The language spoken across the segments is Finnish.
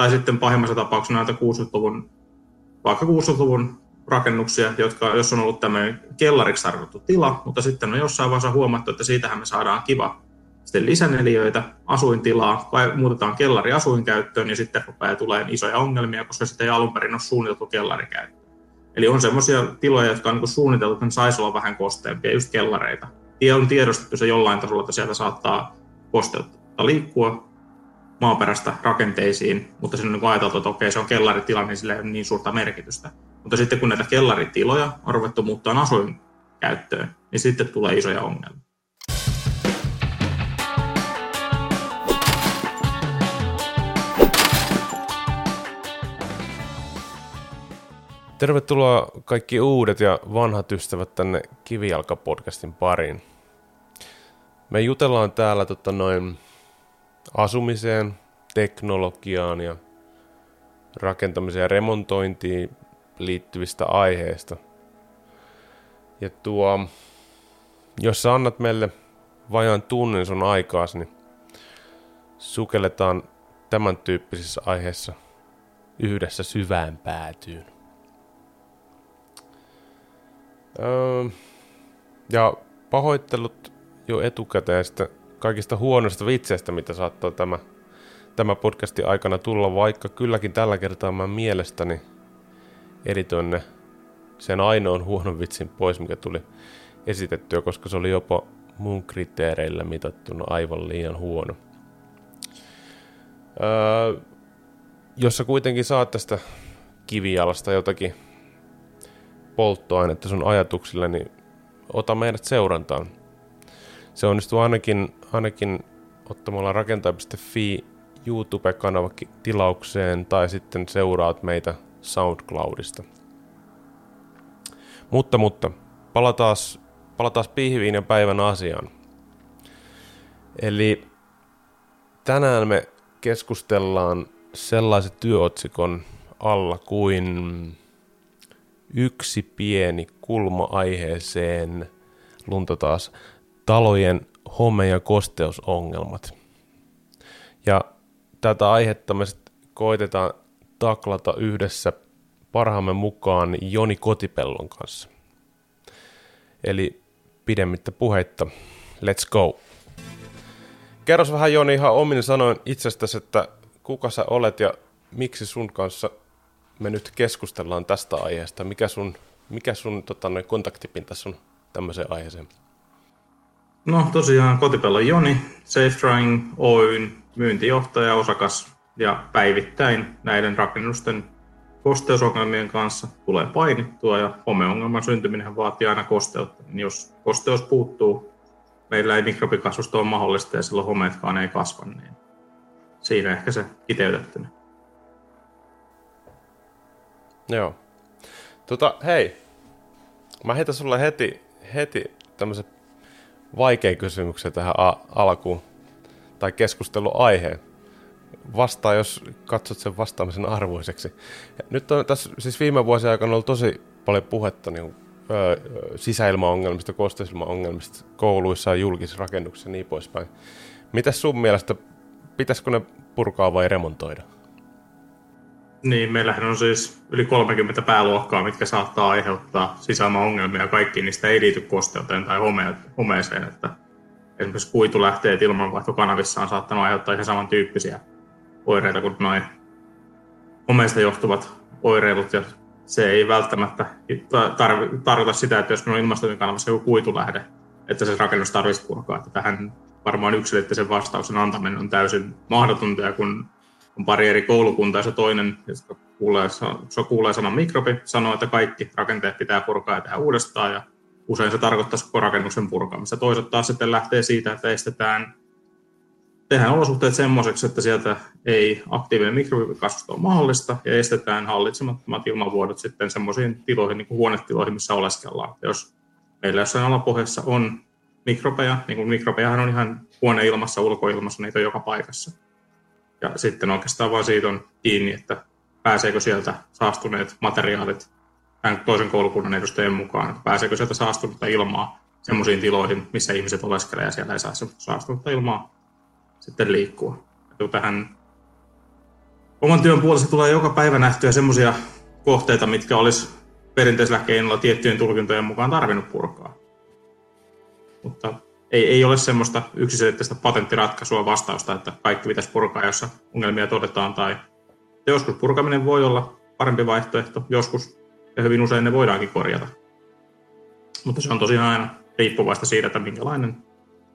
tai sitten pahimmassa tapauksessa näitä 60-luvun, vaikka 60-luvun rakennuksia, jotka, jos on ollut tämmöinen kellariksi tarkoitettu tila, mutta sitten on jossain vaiheessa huomattu, että siitähän me saadaan kiva sitten lisäneliöitä, asuintilaa, muutetaan kellari asuinkäyttöön ja sitten rupeaa tulemaan isoja ongelmia, koska sitä ei alun perin ole suunniteltu kellarikäyttöön. Eli on semmoisia tiloja, jotka on niin suunniteltu, että ne saisi olla vähän kosteampia, just kellareita. Ja on tiedostettu se jollain tasolla, että sieltä saattaa kosteutta liikkua maaperästä rakenteisiin, mutta sen on niin ajateltu, että okei, se on kellaritila, niin sillä ei ole niin suurta merkitystä. Mutta sitten kun näitä kellaritiloja on ruvettu muuttaa asuinkäyttöön, niin sitten tulee isoja ongelmia. Tervetuloa kaikki uudet ja vanhat ystävät tänne Kivijalka-podcastin pariin. Me jutellaan täällä tota noin asumiseen, teknologiaan ja rakentamiseen ja remontointiin liittyvistä aiheista. Ja tuo, jos sä annat meille vajaan tunnin sun aikaasi, niin sukelletaan tämän tyyppisissä aiheissa yhdessä syvään päätyyn. Öö, ja pahoittelut jo etukäteen sitä kaikista huonoista vitseistä, mitä saattaa tämä, tämä podcasti aikana tulla, vaikka kylläkin tällä kertaa mä mielestäni editoin ne sen ainoan huonon vitsin pois, mikä tuli esitettyä, koska se oli jopa mun kriteereillä mitattuna aivan liian huono. Öö, jos sä kuitenkin saat tästä kivijalasta jotakin polttoainetta sun ajatuksille, niin ota meidät seurantaan. Se onnistuu ainakin, ainakin ottamalla rakentaja.fi YouTube-kanava tilaukseen tai sitten seuraat meitä SoundCloudista. Mutta, mutta, palataan, palataan pihviin ja päivän asiaan. Eli tänään me keskustellaan sellaisen työotsikon alla kuin yksi pieni kulma aiheeseen lunta taas talojen home- ja kosteusongelmat. Ja tätä aihetta me koitetaan taklata yhdessä parhaamme mukaan Joni Kotipellon kanssa. Eli pidemmittä puheitta, let's go! Kerros vähän Joni ihan omin sanoin itsestäsi, että kuka sä olet ja miksi sun kanssa me nyt keskustellaan tästä aiheesta. Mikä sun, mikä sun tota, kontaktipinta on tämmöiseen aiheeseen? No tosiaan kotipello Joni, Safe Drying Oyn myyntijohtaja, osakas ja päivittäin näiden rakennusten kosteusongelmien kanssa tulee painittua ja homeongelman syntyminen vaatii aina kosteutta. Niin jos kosteus puuttuu, meillä ei mikrobikasvusto ole mahdollista ja silloin homeetkaan ei kasva, niin siinä ehkä se kiteytettynä. Joo. Tota, hei. Mä heitän sulle heti, heti tämmöisen vaikean kysymyksen tähän a- alkuun. Tai keskusteluaiheen. Vastaa, jos katsot sen vastaamisen arvoiseksi. Nyt on tässä siis viime vuosien aikana ollut tosi paljon puhetta niin, öö, sisäilmaongelmista, kosteisilmaongelmista kouluissa ja julkisissa rakennuksissa ja niin poispäin. Mitäs sun mielestä, pitäisikö ne purkaa vai remontoida? Niin, meillähän on siis yli 30 pääluokkaa, mitkä saattaa aiheuttaa sisäilmaongelmia. Kaikki niistä ei liity kosteuteen tai homeeseen. Että esimerkiksi kuitulähteet ilmanvaihtokanavissa on saattanut aiheuttaa ihan samantyyppisiä oireita kuin noin homeesta johtuvat oireilut. Ja se ei välttämättä tarkoita sitä, että jos on ilmastointikanavassa joku kuitulähde, että se rakennus tarvitsisi purkaa. Että tähän varmaan yksilöiden vastauksen antaminen on täysin mahdotonta, kun on pari eri koulukuntaa se toinen, joka kuulee, se kuulee sanan mikrobi, sanoo, että kaikki rakenteet pitää purkaa ja tehdä uudestaan ja usein se tarkoittaa koko rakennuksen purkamista. Toiset taas sitten lähtee siitä, että estetään, tehdään olosuhteet semmoiseksi, että sieltä ei aktiivinen mikrobikasvusto ole mahdollista ja estetään hallitsemattomat ilmanvuodot sitten semmoisiin tiloihin, niin kuin huonetiloihin, missä oleskellaan. Jos meillä jossain alapohjassa on mikrobeja, niin kuin mikrobejahan on ihan huoneilmassa, ulkoilmassa, niitä on joka paikassa ja sitten oikeastaan vaan siitä on kiinni, että pääseekö sieltä saastuneet materiaalit tämän toisen koulukunnan edustajien mukaan, että pääseekö sieltä saastunutta ilmaa semmoisiin tiloihin, missä ihmiset oleskelee ja siellä ei saa saastunutta ilmaa sitten liikkua. Ja tähän oman työn puolesta tulee joka päivä nähtyä semmoisia kohteita, mitkä olisi perinteisellä keinolla tiettyjen tulkintojen mukaan tarvinnut purkaa. Mutta ei, ei ole semmoista yksiselitteistä patenttiratkaisua vastausta, että kaikki pitäisi purkaa, jossa ongelmia todetaan. Tai joskus purkaminen voi olla parempi vaihtoehto, joskus ja hyvin usein ne voidaankin korjata. Mutta se on tosiaan aina riippuvaista siitä, että minkälainen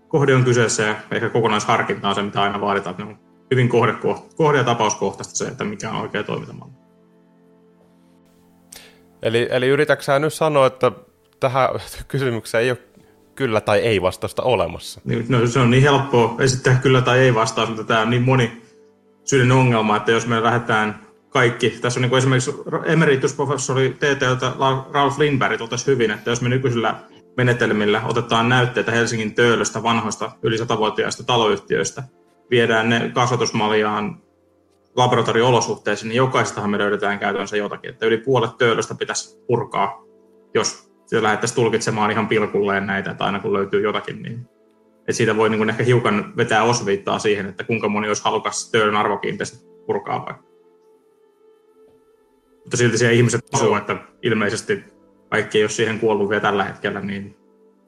kohde on kyseessä ja ehkä kokonaisharkinta on se, mitä aina vaaditaan. Ne on hyvin kohde, kohde- ja tapauskohtaista se, että mikä on oikea toimintamalli. Eli, eli yritätkö nyt sanoa, että tähän kysymykseen ei ole kyllä tai ei vastausta olemassa? Niin, no, se on niin helppoa esittää kyllä tai ei vastaus, mutta tämä on niin moni syiden ongelma, että jos me lähdetään kaikki, tässä on niin kuin esimerkiksi emeritusprofessori TT Ralf Lindberg totesi hyvin, että jos me nykyisillä menetelmillä otetaan näytteitä Helsingin töölöstä vanhoista yli satavuotiaista taloyhtiöistä, viedään ne kasvatusmaljaan laboratorioolosuhteisiin, niin jokaisestahan me löydetään käytännössä jotakin. Että yli puolet töölöstä pitäisi purkaa, jos se lähdettäisiin tulkitsemaan ihan pilkulleen näitä, että aina kun löytyy jotakin, niin että siitä voi niin kuin ehkä hiukan vetää osviittaa siihen, että kuinka moni olisi halukas töölön arvokiinteistä purkaa vaikka. Mutta silti siellä ihmiset asuu, että ilmeisesti kaikki ei ole siihen kuollut vielä tällä hetkellä, niin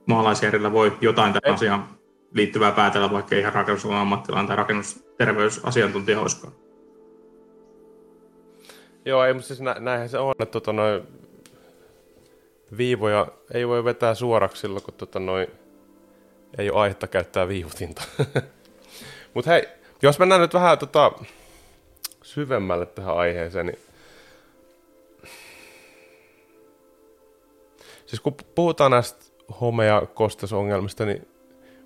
maalaisjärjellä voi jotain tähän asiaan liittyvää päätellä, vaikka ei ihan rakennusalan ammattilaan tai rakennusterveysasiantuntija olisikaan. Joo, ei, mutta siis nä- näinhän se on, että tota, noin viivoja ei voi vetää suoraksi silloin, kun tota, noin ei ole aihetta käyttää viivutinta. mutta hei, jos mennään nyt vähän tota, syvemmälle tähän aiheeseen, niin Siis kun puhutaan näistä home- ja kosteusongelmista, niin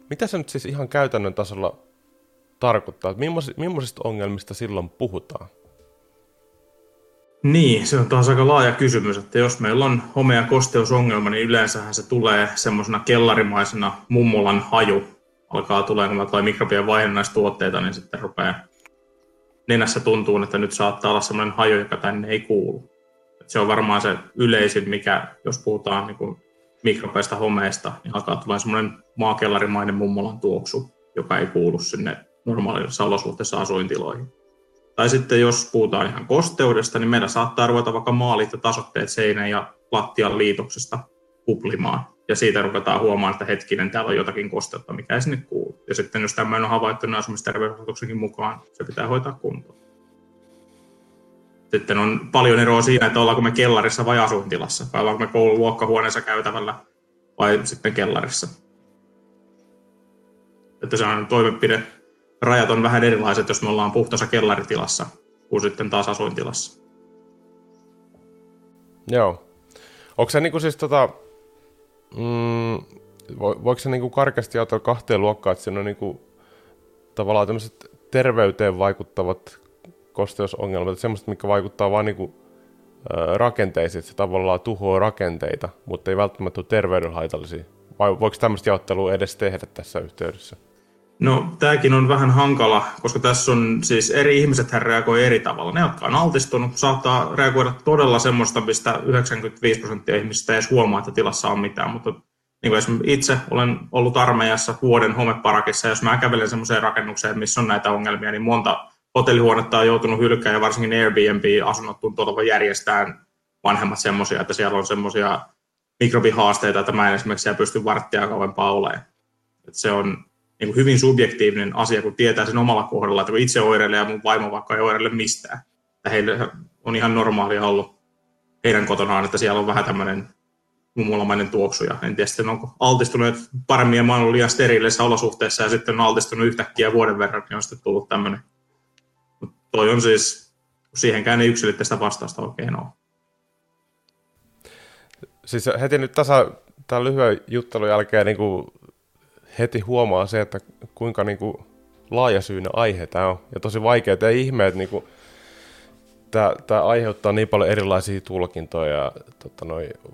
mitä se nyt siis ihan käytännön tasolla tarkoittaa? Millaisista ongelmista silloin puhutaan? Niin, se on taas aika laaja kysymys, että jos meillä on home- ja kosteusongelma, niin yleensähän se tulee semmoisena kellarimaisena mummolan haju. Alkaa tulee, kun tulee mikrobien vaihdannaistuotteita, niin sitten rupeaa nenässä tuntuu, että nyt saattaa olla semmoinen haju, joka tänne ei kuulu. Se on varmaan se yleisin, mikä, jos puhutaan niin kuin mikrobeista homeista, niin alkaa tulla semmoinen maakellarimainen mummolan tuoksu, joka ei kuulu sinne normaalissa olosuhteissa asuintiloihin. Tai sitten jos puhutaan ihan kosteudesta, niin meillä saattaa ruveta vaikka maalit ja tasotteet seinän ja lattian liitoksesta kuplimaan. Ja siitä ruvetaan huomaamaan, että hetkinen, täällä on jotakin kosteutta, mikä ei sinne kuulu. Ja sitten jos tämmöinen on havaittu niin asumisterveysasetuksenkin mukaan, se pitää hoitaa kuntoon. Sitten on paljon eroa siinä, että ollaanko me kellarissa vai asuintilassa, vai ollaanko me koulun luokkahuoneessa käytävällä vai sitten kellarissa. Että se on toimenpide, rajat on vähän erilaiset, jos me ollaan puhtaassa kellaritilassa kuin sitten taas asuintilassa. Joo. Onko se niinku siis tota, mm, voiko se niinku karkeasti ajatella kahteen luokkaan, että siinä on niinku tavallaan tämmöiset terveyteen vaikuttavat kosteusongelmat, semmoiset, mikä vaikuttaa vain niinku, rakenteisiin, että se tavallaan tuhoaa rakenteita, mutta ei välttämättä ole terveydenhaitallisia. Vai voiko tämmöistä jaottelua edes tehdä tässä yhteydessä? No, tämäkin on vähän hankala, koska tässä on siis eri ihmiset reagoi eri tavalla. Ne, jotka on altistunut, saattaa reagoida todella semmoista, mistä 95 prosenttia ihmisistä ei edes huomaa, että tilassa on mitään. Mutta niin kuin itse olen ollut armeijassa vuoden homeparakissa, jos mä kävelen semmoiseen rakennukseen, missä on näitä ongelmia, niin monta hotellihuonetta on joutunut hylkään ja varsinkin Airbnb-asunnot tuntuu järjestään vanhemmat semmoisia, että siellä on semmoisia mikrobihaasteita, että mä en esimerkiksi pysty varttia kauempaa olemaan. Että se on niin kuin hyvin subjektiivinen asia, kun tietää sen omalla kohdalla, että kun itse oireilee ja mun vaimo vaikka ei oireile mistään. Että heille on ihan normaalia ollut heidän kotonaan, että siellä on vähän tämmöinen mummulamainen tuoksu. Ja en tiedä sitten, onko altistuneet paremmin ja mä ollut liian steriileissä olosuhteissa ja sitten on altistunut yhtäkkiä vuoden verran, niin on sitten tullut tämmöinen toi on siis, siihenkään ei yksilitteistä vastausta oikein ole. Siis heti nyt tasa, tämän lyhyen juttelun jälkeen niin kuin heti huomaa se, että kuinka niin kuin laajasyinen aihe tämä on. Ja tosi vaikea, ei ihme, että niin kuin, tämä, tämä aiheuttaa niin paljon erilaisia tulkintoja ja tota,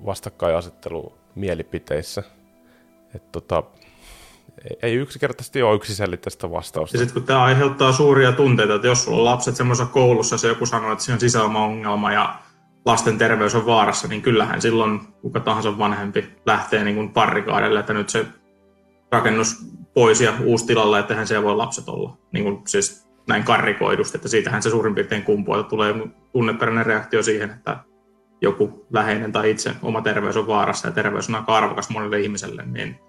vastakkainasettelu mielipiteissä. Että tota, ei yksinkertaisesti ole yksiselitteistä vastausta. Ja sitten kun tämä aiheuttaa suuria tunteita, että jos sulla on lapset semmoisessa koulussa, se joku sanoo, että siinä on sisäilmaongelma ja lasten terveys on vaarassa, niin kyllähän silloin kuka tahansa vanhempi lähtee niin kuin parrikaadelle, että nyt se rakennus pois ja uusi tilalle, että hän siellä voi lapset olla. Niin kuin, siis näin karrikoidusti, että siitähän se suurin piirtein kumpuaa, että tulee tunneperäinen reaktio siihen, että joku läheinen tai itse oma terveys on vaarassa ja terveys on aika arvokas monelle ihmiselle, niin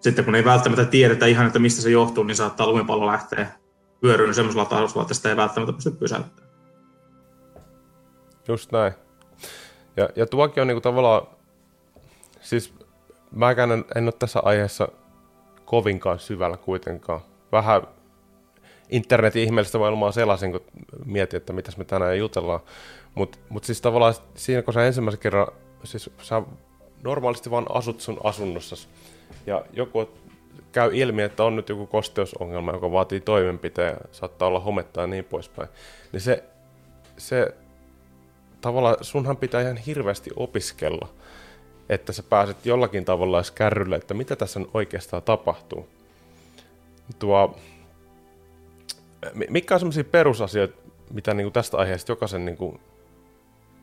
sitten kun ei välttämättä tiedetä ihan, että mistä se johtuu, niin saattaa lumipallo lähteä vyöryyn semmoisella tasolla, että sitä ei välttämättä pysty pysäyttämään. Just näin. Ja, ja tuokin on niinku tavallaan, siis mäkään en, en ole tässä aiheessa kovinkaan syvällä kuitenkaan. Vähän internetin ihmeellistä maailmaa sellaisin, kun mietin, että mitäs me tänään jutellaan. Mutta mut siis tavallaan siinä, kun sä ensimmäisen kerran, siis sä normaalisti vaan asut sun asunnossa ja joku käy ilmi, että on nyt joku kosteusongelma, joka vaatii toimenpiteen, saattaa olla hometta ja niin poispäin, niin se, se tavallaan sunhan pitää ihan hirveästi opiskella, että sä pääset jollakin tavalla edes kärrylle, että mitä tässä oikeastaan tapahtuu. Tuo, mikä on sellaisia perusasioita, mitä niin kuin tästä aiheesta jokaisen niin kuin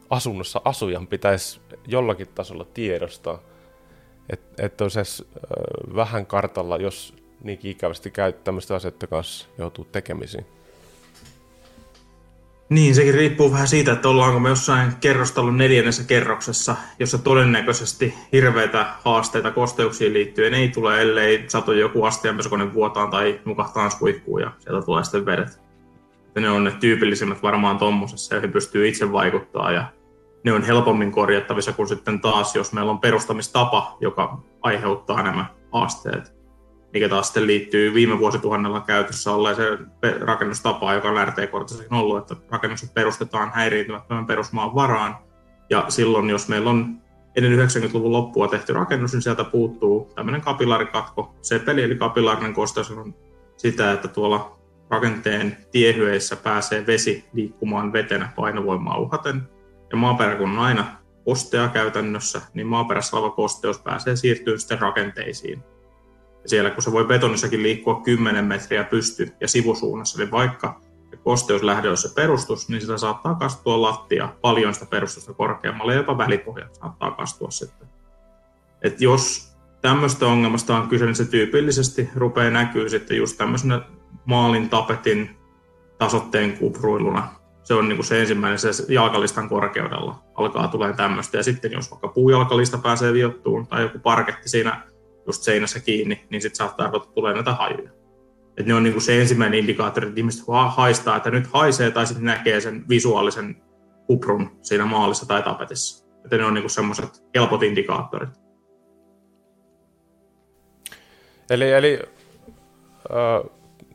asunnossa asujan pitäisi jollakin tasolla tiedostaa, että et olisi edes vähän kartalla, jos niinkin ikävästi käy tämmöistä asioiden kanssa joutuu tekemisiin. Niin, sekin riippuu vähän siitä, että ollaanko me jossain kerrostalon neljännessä kerroksessa, jossa todennäköisesti hirveitä haasteita kosteuksiin liittyen ei tule, ellei sato joku astianpesukone vuotaan tai nukahtaa suihkuun ja sieltä tulee sitten vedet. Ja ne on ne tyypillisimmät varmaan tuommoisessa, joihin pystyy itse vaikuttaa ja ne on helpommin korjattavissa kuin sitten taas, jos meillä on perustamistapa, joka aiheuttaa nämä haasteet mikä taas sitten liittyy viime vuosituhannella käytössä olleeseen rakennustapaan, joka on RT-kortissakin ollut, että rakennukset perustetaan häiriintymättömän perusmaan varaan. Ja silloin, jos meillä on ennen 90-luvun loppua tehty rakennus, niin sieltä puuttuu tämmöinen kapilaarikatko. Sepeli eli kapilaarinen kosteus on sitä, että tuolla rakenteen tiehyeissä pääsee vesi liikkumaan vetenä painovoimaa uhaten. Ja maaperä kun on aina kostea käytännössä, niin maaperässä oleva kosteus pääsee siirtyä sitten rakenteisiin. Ja siellä kun se voi betonissakin liikkua 10 metriä pysty ja sivusuunnassa, eli vaikka kosteuslähde on se perustus, niin sitä saattaa kastua lattia paljon sitä perustusta korkeammalle, jopa välipohjat saattaa kastua sitten. Et jos tämmöistä ongelmasta on kyse, niin se tyypillisesti rupeaa näkyy sitten just tämmöisenä maalin tapetin tasotteen kupruiluna. Se on niin se ensimmäinen se jalkalistan korkeudella alkaa tulee tämmöistä. Ja sitten jos vaikka puujalkalista pääsee viottuun tai joku parketti siinä just seinässä kiinni, niin sitten saattaa ruveta tulee näitä hajuja. Et ne on niinku se ensimmäinen indikaattori, että ihmiset haistaa, että nyt haisee, tai sitten näkee sen visuaalisen kuprun siinä maalissa tai tapetissa. Että ne on niinku semmoiset helpot indikaattorit. Eli, eli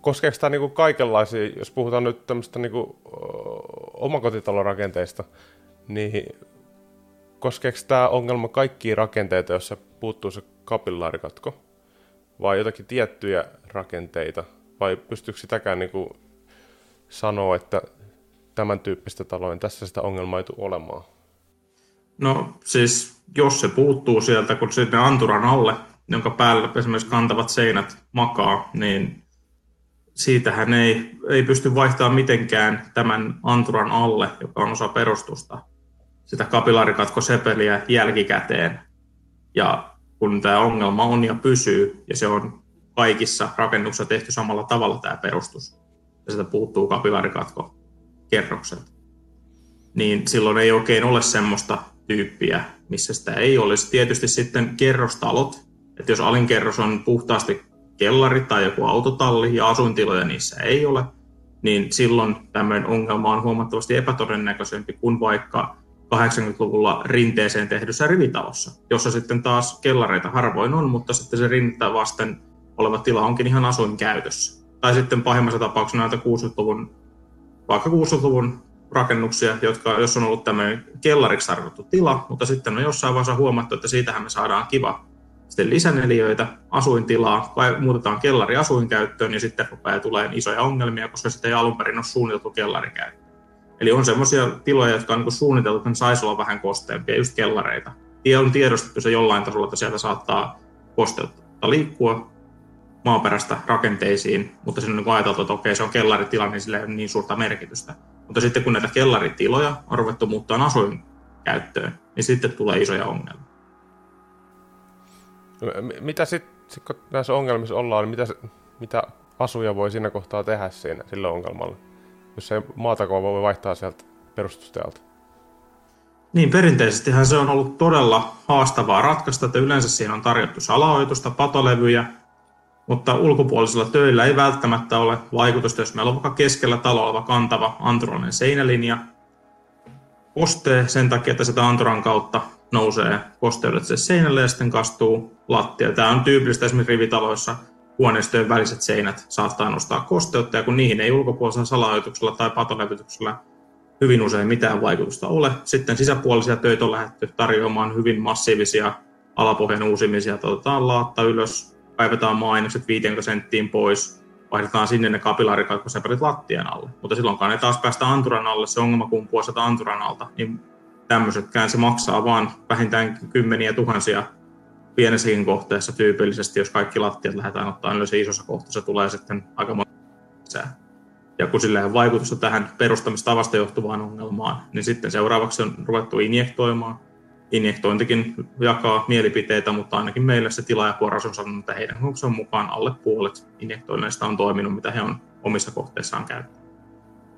koskeeko tämä niinku kaikenlaisia, jos puhutaan nyt tämmöistä niinku, omakotitalorakenteista, niin koskeeko tämä ongelma kaikkia rakenteita, joissa puuttuu se kapillaarikatko? Vai jotakin tiettyjä rakenteita? Vai pystyykö sitäkään niin kuin sanoa, että tämän tyyppistä talojen tässä sitä ongelmaa ei tule olemaan? No siis, jos se puuttuu sieltä, kun sinne anturan alle, jonka päällä esimerkiksi kantavat seinät makaa, niin siitähän ei, ei pysty vaihtamaan mitenkään tämän anturan alle, joka on osa perustusta, sitä kapilaarikatkosepeliä jälkikäteen. Ja kun tämä ongelma on ja pysyy, ja se on kaikissa rakennuksissa tehty samalla tavalla tämä perustus, ja sitä puuttuu kapilaarikatko kerrokset, niin silloin ei oikein ole semmoista tyyppiä, missä sitä ei olisi. Tietysti sitten kerrostalot, että jos alinkerros on puhtaasti kellari tai joku autotalli ja asuintiloja niissä ei ole, niin silloin tämmöinen ongelma on huomattavasti epätodennäköisempi kuin vaikka 80-luvulla rinteeseen tehdyssä rivitalossa, jossa sitten taas kellareita harvoin on, mutta sitten se rintä vasten oleva tila onkin ihan asuinkäytössä. Tai sitten pahimmassa tapauksessa näitä 60-luvun, vaikka 60-luvun rakennuksia, jotka, jos on ollut tämmöinen kellariksi tarkoitettu tila, mutta sitten on jossain vaiheessa huomattu, että siitähän me saadaan kiva sitten lisäneliöitä, asuintilaa, vai muutetaan kellari asuinkäyttöön ja sitten rupeaa tulee isoja ongelmia, koska sitä ei alun perin ole suunniteltu kellarikäyttöön. Eli on semmoisia tiloja, jotka on niin suunniteltu, että ne saisi olla vähän kosteampia, just kellareita. Ja on tiedostettu se jollain tasolla, että sieltä saattaa kosteutta liikkua maaperästä rakenteisiin, mutta siinä on niin ajateltu, että okei, se on kellaritila, niin sillä ei ole niin suurta merkitystä. Mutta sitten kun näitä kellaritiloja on ruvettu muuttaa asuinkäyttöön, niin sitten tulee isoja ongelmia. Mitä sitten, sit, kun näissä ongelmissa ollaan, niin mitä, mitä asuja voi siinä kohtaa tehdä siinä sillä ongelmalla, jos se maatakoa voi vaihtaa sieltä perustusteelta? Niin, perinteisestihän se on ollut todella haastavaa ratkaista, että yleensä siinä on tarjottu salaoitusta, patolevyjä, mutta ulkopuolisilla töillä ei välttämättä ole vaikutusta, jos meillä on vaikka keskellä taloa oleva kantava anturallinen seinälinja, kostee sen takia, että sitä anturan kautta nousee kosteudet se seinälle ja sitten kastuu lattia. Tämä on tyypillistä esimerkiksi rivitaloissa, huoneistojen väliset seinät saattaa nostaa kosteutta, ja kun niihin ei ulkopuolisella salaoituksella tai patolevytyksellä hyvin usein mitään vaikutusta ole. Sitten sisäpuolisia töitä on lähdetty tarjoamaan hyvin massiivisia alapohjan uusimisia. Otetaan laatta ylös, kaivetaan mainokset 50 senttiin pois, vaihdetaan sinne ne kapilaarikaikkoseparit lattian alle. Mutta silloinkaan ei taas päästä anturan alle, se ongelma kumpuaa sieltä anturan alta, niin tämmöisetkään se maksaa vaan vähintään kymmeniä tuhansia pienessäkin kohteessa tyypillisesti, jos kaikki lattiat lähdetään ottaa ylös isossa kohteessa, tulee sitten aika monta lisää. Ja kun sillä on vaikutusta tähän perustamistavasta johtuvaan ongelmaan, niin sitten seuraavaksi on ruvettu injektoimaan. Injektointikin jakaa mielipiteitä, mutta ainakin meille se tilaajaporras on sanonut, että heidän kokemuksen mukaan alle puolet injektoinneista on toiminut, mitä he on omissa kohteissaan käyttänyt.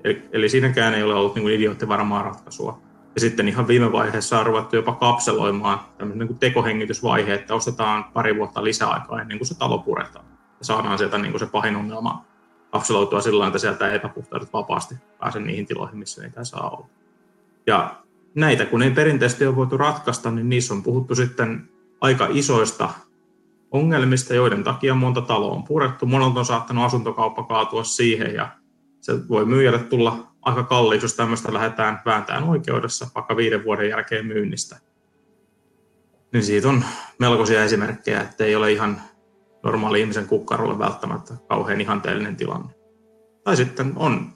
Eli, eli siinäkään ei ole ollut niin idioottivarmaa ratkaisua. Ja sitten ihan viime vaiheessa on ruvettu jopa kapseloimaan tämmöinen niin tekohengitysvaihe, että ostetaan pari vuotta lisäaikaa ennen kuin se talo puretaan. Ja saadaan sieltä niin kuin se pahin ongelma kapseloitua sillä että sieltä epäpuhtaudet vapaasti pääse niihin tiloihin, missä niitä saa olla. Ja näitä, kun ei perinteisesti ole voitu ratkaista, niin niissä on puhuttu sitten aika isoista ongelmista, joiden takia monta taloa on purettu. Monelta on saattanut asuntokauppa kaatua siihen ja se voi myyjälle tulla aika kalliiksi, jos tämmöistä lähdetään vääntään oikeudessa vaikka viiden vuoden jälkeen myynnistä. Niin siitä on melkoisia esimerkkejä, että ei ole ihan normaali ihmisen kukkarolle välttämättä kauhean ihanteellinen tilanne. Tai sitten on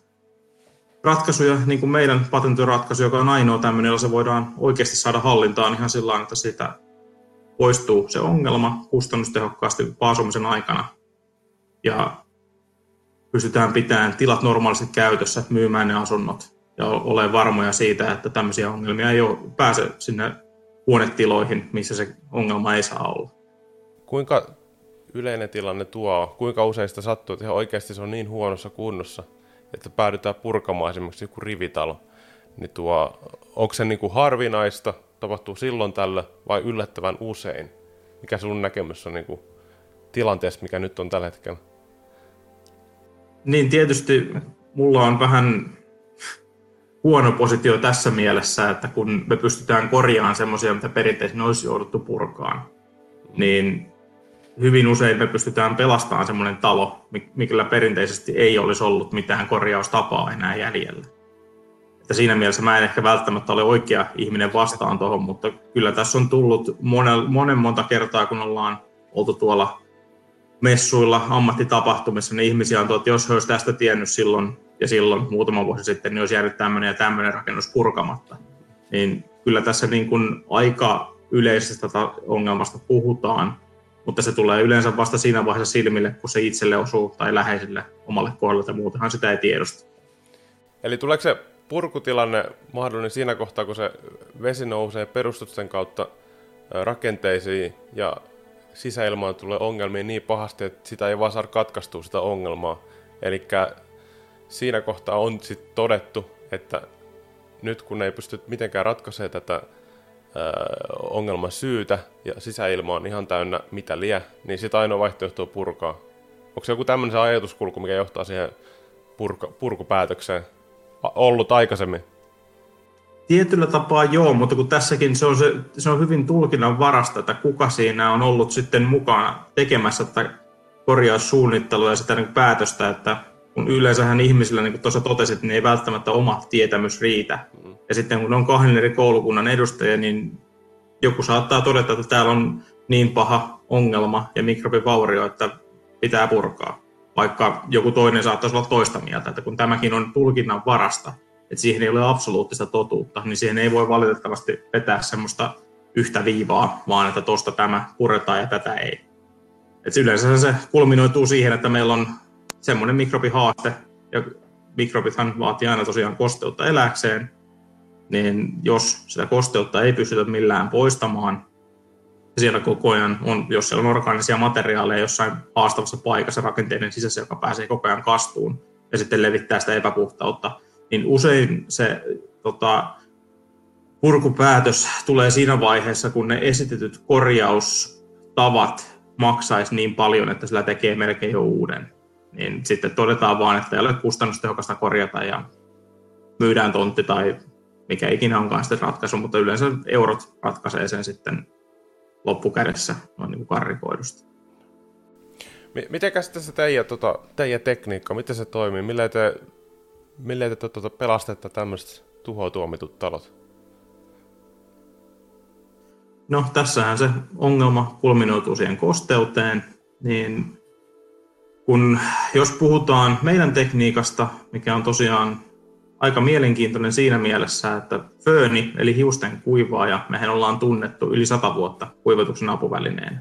ratkaisuja, niin kuin meidän patentoratkaisu, joka on ainoa tämmöinen, jolla se voidaan oikeasti saada hallintaan ihan sillä että siitä poistuu se ongelma kustannustehokkaasti paasumisen aikana. Ja pystytään pitämään tilat normaalisti käytössä, myymään ne asunnot ja ole varmoja siitä, että tämmöisiä ongelmia ei ole, pääse sinne huonetiloihin, missä se ongelma ei saa olla. Kuinka yleinen tilanne tuo, kuinka usein sitä sattuu, että ihan oikeasti se on niin huonossa kunnossa, että päädytään purkamaan esimerkiksi joku rivitalo, niin tuo, onko se niin kuin harvinaista, tapahtuu silloin tällä vai yllättävän usein? Mikä sun näkemys on niin kuin tilanteessa, mikä nyt on tällä hetkellä? Niin tietysti mulla on vähän huono positio tässä mielessä, että kun me pystytään korjaamaan semmoisia, mitä perinteisesti olisi jouduttu purkaan, niin hyvin usein me pystytään pelastamaan semmoinen talo, mikä perinteisesti ei olisi ollut mitään korjaustapaa enää jäljellä. Että siinä mielessä mä en ehkä välttämättä ole oikea ihminen vastaan tuohon, mutta kyllä tässä on tullut monen, monen monta kertaa, kun ollaan oltu tuolla messuilla, ammattitapahtumissa, niin ihmisiä on että jos he olisivat tästä tiennyt silloin ja silloin muutama vuosi sitten, niin olisi jäänyt tämmöinen ja tämmöinen rakennus purkamatta. Niin kyllä tässä niin kuin aika yleisestä ongelmasta puhutaan, mutta se tulee yleensä vasta siinä vaiheessa silmille, kun se itselle osuu tai läheisille omalle kohdalle, ja muutenhan sitä ei tiedosta. Eli tuleeko se purkutilanne mahdollinen siinä kohtaa, kun se vesi nousee perustusten kautta rakenteisiin ja sisäilmaan tulee ongelmia niin pahasti, että sitä ei vaan saada katkaistua sitä ongelmaa. Eli siinä kohtaa on sitten todettu, että nyt kun ei pysty mitenkään ratkaisemaan tätä ongelman syytä ja sisäilma on ihan täynnä mitä liä, niin sitä ainoa vaihtoehto on purkaa. Onko se joku tämmöinen ajatuskulku, mikä johtaa siihen purka, purkupäätökseen ollut aikaisemmin? Tietyllä tapaa joo, mutta kun tässäkin se on, se, se on hyvin tulkinnan varasta, että kuka siinä on ollut sitten mukana tekemässä tätä korjaussuunnittelua ja sitä niin päätöstä, että kun yleensähän ihmisillä, niin kuin tuossa totesit, niin ei välttämättä oma tietämys riitä. Mm. Ja sitten kun on kahden eri koulukunnan edustajia, niin joku saattaa todeta, että täällä on niin paha ongelma ja mikrobivaurio, että pitää purkaa. Vaikka joku toinen saattaisi olla toista mieltä, että kun tämäkin on tulkinnan varasta, että siihen ei ole absoluuttista totuutta, niin siihen ei voi valitettavasti vetää semmoista yhtä viivaa, vaan että tuosta tämä puretaan ja tätä ei. Et yleensä se kulminoituu siihen, että meillä on semmoinen mikrobihaaste, ja mikrobithan vaatii aina tosiaan kosteutta eläkseen, niin jos sitä kosteutta ei pystytä millään poistamaan, Ja siellä koko ajan on, jos siellä on orgaanisia materiaaleja jossain haastavassa paikassa rakenteiden sisässä, joka pääsee koko ajan kastuun ja sitten levittää sitä epäpuhtautta, niin usein se tota, purkupäätös tulee siinä vaiheessa, kun ne esitetyt korjaustavat maksaisi niin paljon, että sillä tekee melkein jo uuden. Niin sitten todetaan vaan, että ei ole kustannustehokasta korjata ja myydään tontti tai mikä ikinä onkaan sitten ratkaisu, mutta yleensä eurot ratkaisee sen sitten loppukädessä noin niin kuin karrikoidusti. Mitenkäs tässä teidän, tota, teidän tekniikka, miten se toimii? Millä te, millä te tota, pelastatte tämmöiset tuhotuomitut talot? No tässähän se ongelma kulminoituu siihen kosteuteen, niin kun, jos puhutaan meidän tekniikasta, mikä on tosiaan aika mielenkiintoinen siinä mielessä, että fööni, eli hiusten kuivaaja, mehän ollaan tunnettu yli sata vuotta kuivatuksen apuvälineen.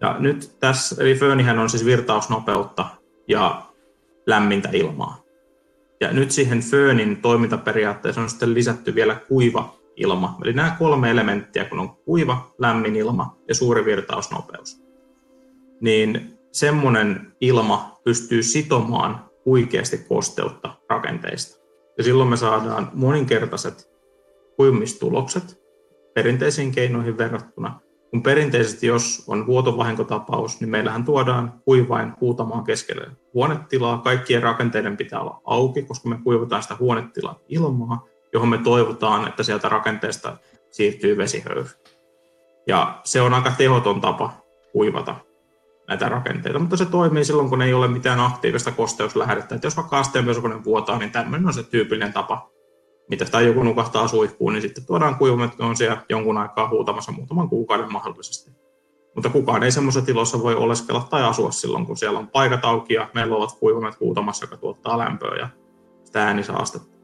Ja nyt tässä, eli föönihän on siis virtausnopeutta ja lämmintä ilmaa. Ja nyt siihen föönin toimintaperiaatteessa on sitten lisätty vielä kuiva ilma. Eli nämä kolme elementtiä, kun on kuiva, lämmin ilma ja suuri virtausnopeus. Niin semmoinen ilma pystyy sitomaan huikeasti kosteutta rakenteista. Ja silloin me saadaan moninkertaiset kuivumistulokset perinteisiin keinoihin verrattuna. Kun perinteisesti, jos on vuotovahinkotapaus, niin meillähän tuodaan kuivain huutamaan keskelle huonetilaa. Kaikkien rakenteiden pitää olla auki, koska me kuivataan sitä huonetilan ilmaa, johon me toivotaan, että sieltä rakenteesta siirtyy vesihöyry. Ja se on aika tehoton tapa kuivata näitä rakenteita, mutta se toimii silloin, kun ei ole mitään aktiivista kosteuslähdettä. Että jos vaikka asteenpesukone vuotaa, niin tämmöinen on se tyypillinen tapa. Mitä tai joku nukahtaa suihkuun, niin sitten tuodaan kuivumet, on siellä jonkun aikaa huutamassa muutaman kuukauden mahdollisesti. Mutta kukaan ei semmoisessa tilossa voi oleskella tai asua silloin, kun siellä on paikat auki ja meillä ovat kuivumet huutamassa, joka tuottaa lämpöä ja sitä äänisaastetta.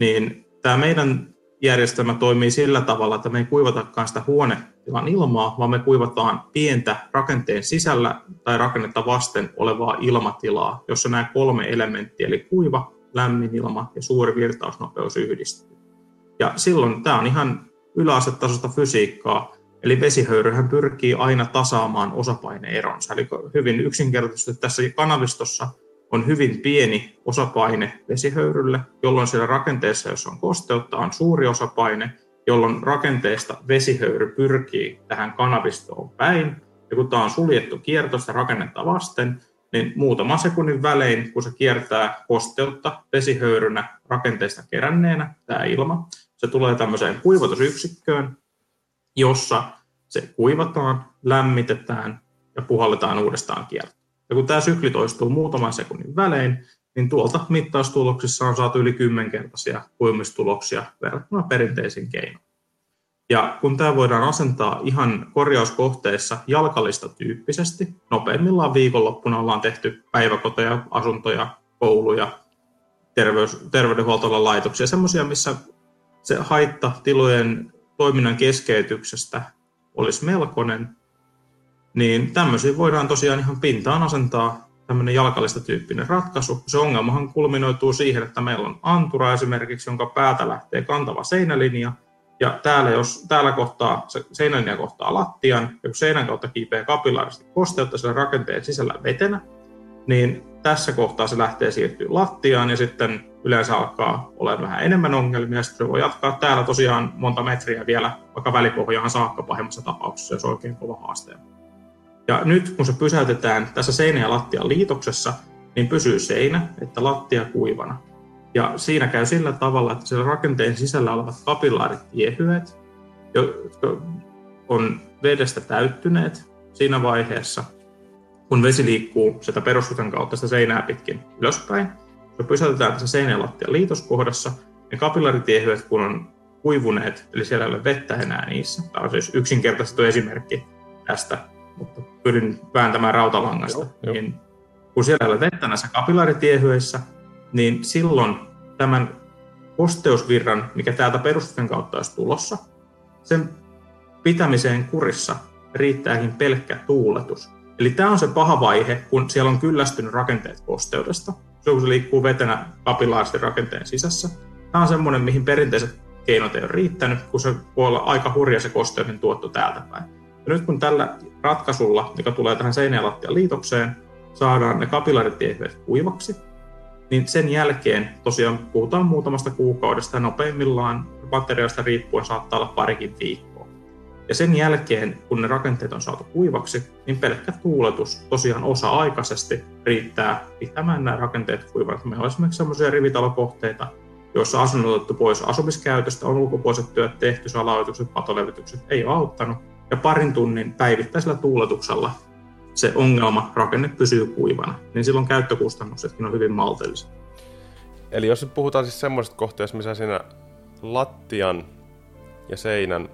Niin tämä meidän järjestelmä toimii sillä tavalla, että me ei kuivatakaan sitä huonetilan ilmaa, vaan me kuivataan pientä rakenteen sisällä tai rakennetta vasten olevaa ilmatilaa, jossa nämä kolme elementtiä, eli kuiva, lämmin ilma ja suuri virtausnopeus yhdistyy. Ja silloin tämä on ihan yläasetasosta fysiikkaa, eli vesihöyryhän pyrkii aina tasaamaan osapaineeronsa. Eli hyvin yksinkertaisesti tässä kanavistossa on hyvin pieni osapaine vesihöyrylle, jolloin siellä rakenteessa, jos on kosteutta, on suuri osapaine, jolloin rakenteesta vesihöyry pyrkii tähän kanavistoon päin. Ja kun tämä on suljettu kiertosta rakennetta vasten, niin muutama sekunnin välein, kun se kiertää kosteutta vesihöyrynä rakenteesta keränneenä, tämä ilma, se tulee tämmöiseen kuivatusyksikköön, jossa se kuivataan, lämmitetään ja puhalletaan uudestaan kiertoon. Ja kun tämä sykli toistuu muutaman sekunnin välein, niin tuolta mittaustuloksissa on saatu yli kymmenkertaisia kuivumistuloksia verrattuna perinteisiin keinoihin. Ja kun tämä voidaan asentaa ihan korjauskohteissa jalkalista tyyppisesti, nopeimmillaan viikonloppuna ollaan tehty päiväkoteja, asuntoja, kouluja, terveys, terveydenhuoltoalan laitoksia, semmoisia, missä se haitta tilojen toiminnan keskeytyksestä olisi melkoinen, niin tämmöisiä voidaan tosiaan ihan pintaan asentaa tämmöinen jalkallista tyyppinen ratkaisu. Se ongelmahan kulminoituu siihen, että meillä on antura esimerkiksi, jonka päätä lähtee kantava seinälinja, ja täällä, jos täällä kohtaa, se seinälinja kohtaa lattian, ja kun seinän kautta kiipeää kapillaarisesti kosteutta sillä rakenteen sisällä vetenä, niin tässä kohtaa se lähtee siirtyä lattiaan, ja sitten yleensä alkaa olla vähän enemmän ongelmia, ja sitten voi jatkaa täällä tosiaan monta metriä vielä, vaikka välipohjaan saakka pahimmassa tapauksessa, jos oikein kova haaste ja nyt kun se pysäytetään tässä seinä- ja lattian liitoksessa, niin pysyy seinä, että lattia kuivana. Ja siinä käy sillä tavalla, että siellä rakenteen sisällä olevat kapillaarit tiehyet, jotka on vedestä täyttyneet siinä vaiheessa, kun vesi liikkuu sitä peruskutan kautta sitä seinää pitkin ylöspäin. Se pysäytetään tässä seinä- ja lattian liitoskohdassa. Ne kapillaaritiehyet, kun on kuivuneet, eli siellä ei ole vettä enää niissä. Tämä on siis yksinkertaistettu esimerkki tästä mutta pyrin vääntämään rautalangasta. Joo, niin kun siellä ei ole vettä näissä kapillaaritiehyeissä, niin silloin tämän kosteusvirran, mikä täältä perustusten kautta olisi tulossa, sen pitämiseen kurissa riittääkin pelkkä tuuletus. Eli tämä on se paha vaihe, kun siellä on kyllästynyt rakenteet kosteudesta. Se kun se liikkuu vetenä kapillaarisesti rakenteen sisässä. Tämä on semmoinen, mihin perinteiset keinot ei ole riittänyt, kun se voi olla aika hurja se kosteuden tuotto täältä päin. Ja nyt kun tällä ratkaisulla, joka tulee tähän seinä- liitokseen, saadaan ne kapilaritiehet kuivaksi, niin sen jälkeen tosiaan puhutaan muutamasta kuukaudesta ja nopeimmillaan materiaalista riippuen saattaa olla parikin viikkoa. Ja sen jälkeen, kun ne rakenteet on saatu kuivaksi, niin pelkkä tuuletus tosiaan osa-aikaisesti riittää pitämään nämä rakenteet kuivana. Meillä on esimerkiksi sellaisia rivitalokohteita, joissa asunnot otettu pois asumiskäytöstä, on ulkopuoliset työt tehty, salaoitukset, patolevitykset ei auttanut. Ja parin tunnin päivittäisellä tuuletuksella se ongelma, rakenne pysyy kuivana, niin silloin käyttökustannuksetkin on hyvin maltilliset. Eli jos nyt puhutaan siis semmoisesta kohteesta, missä siinä lattian ja seinän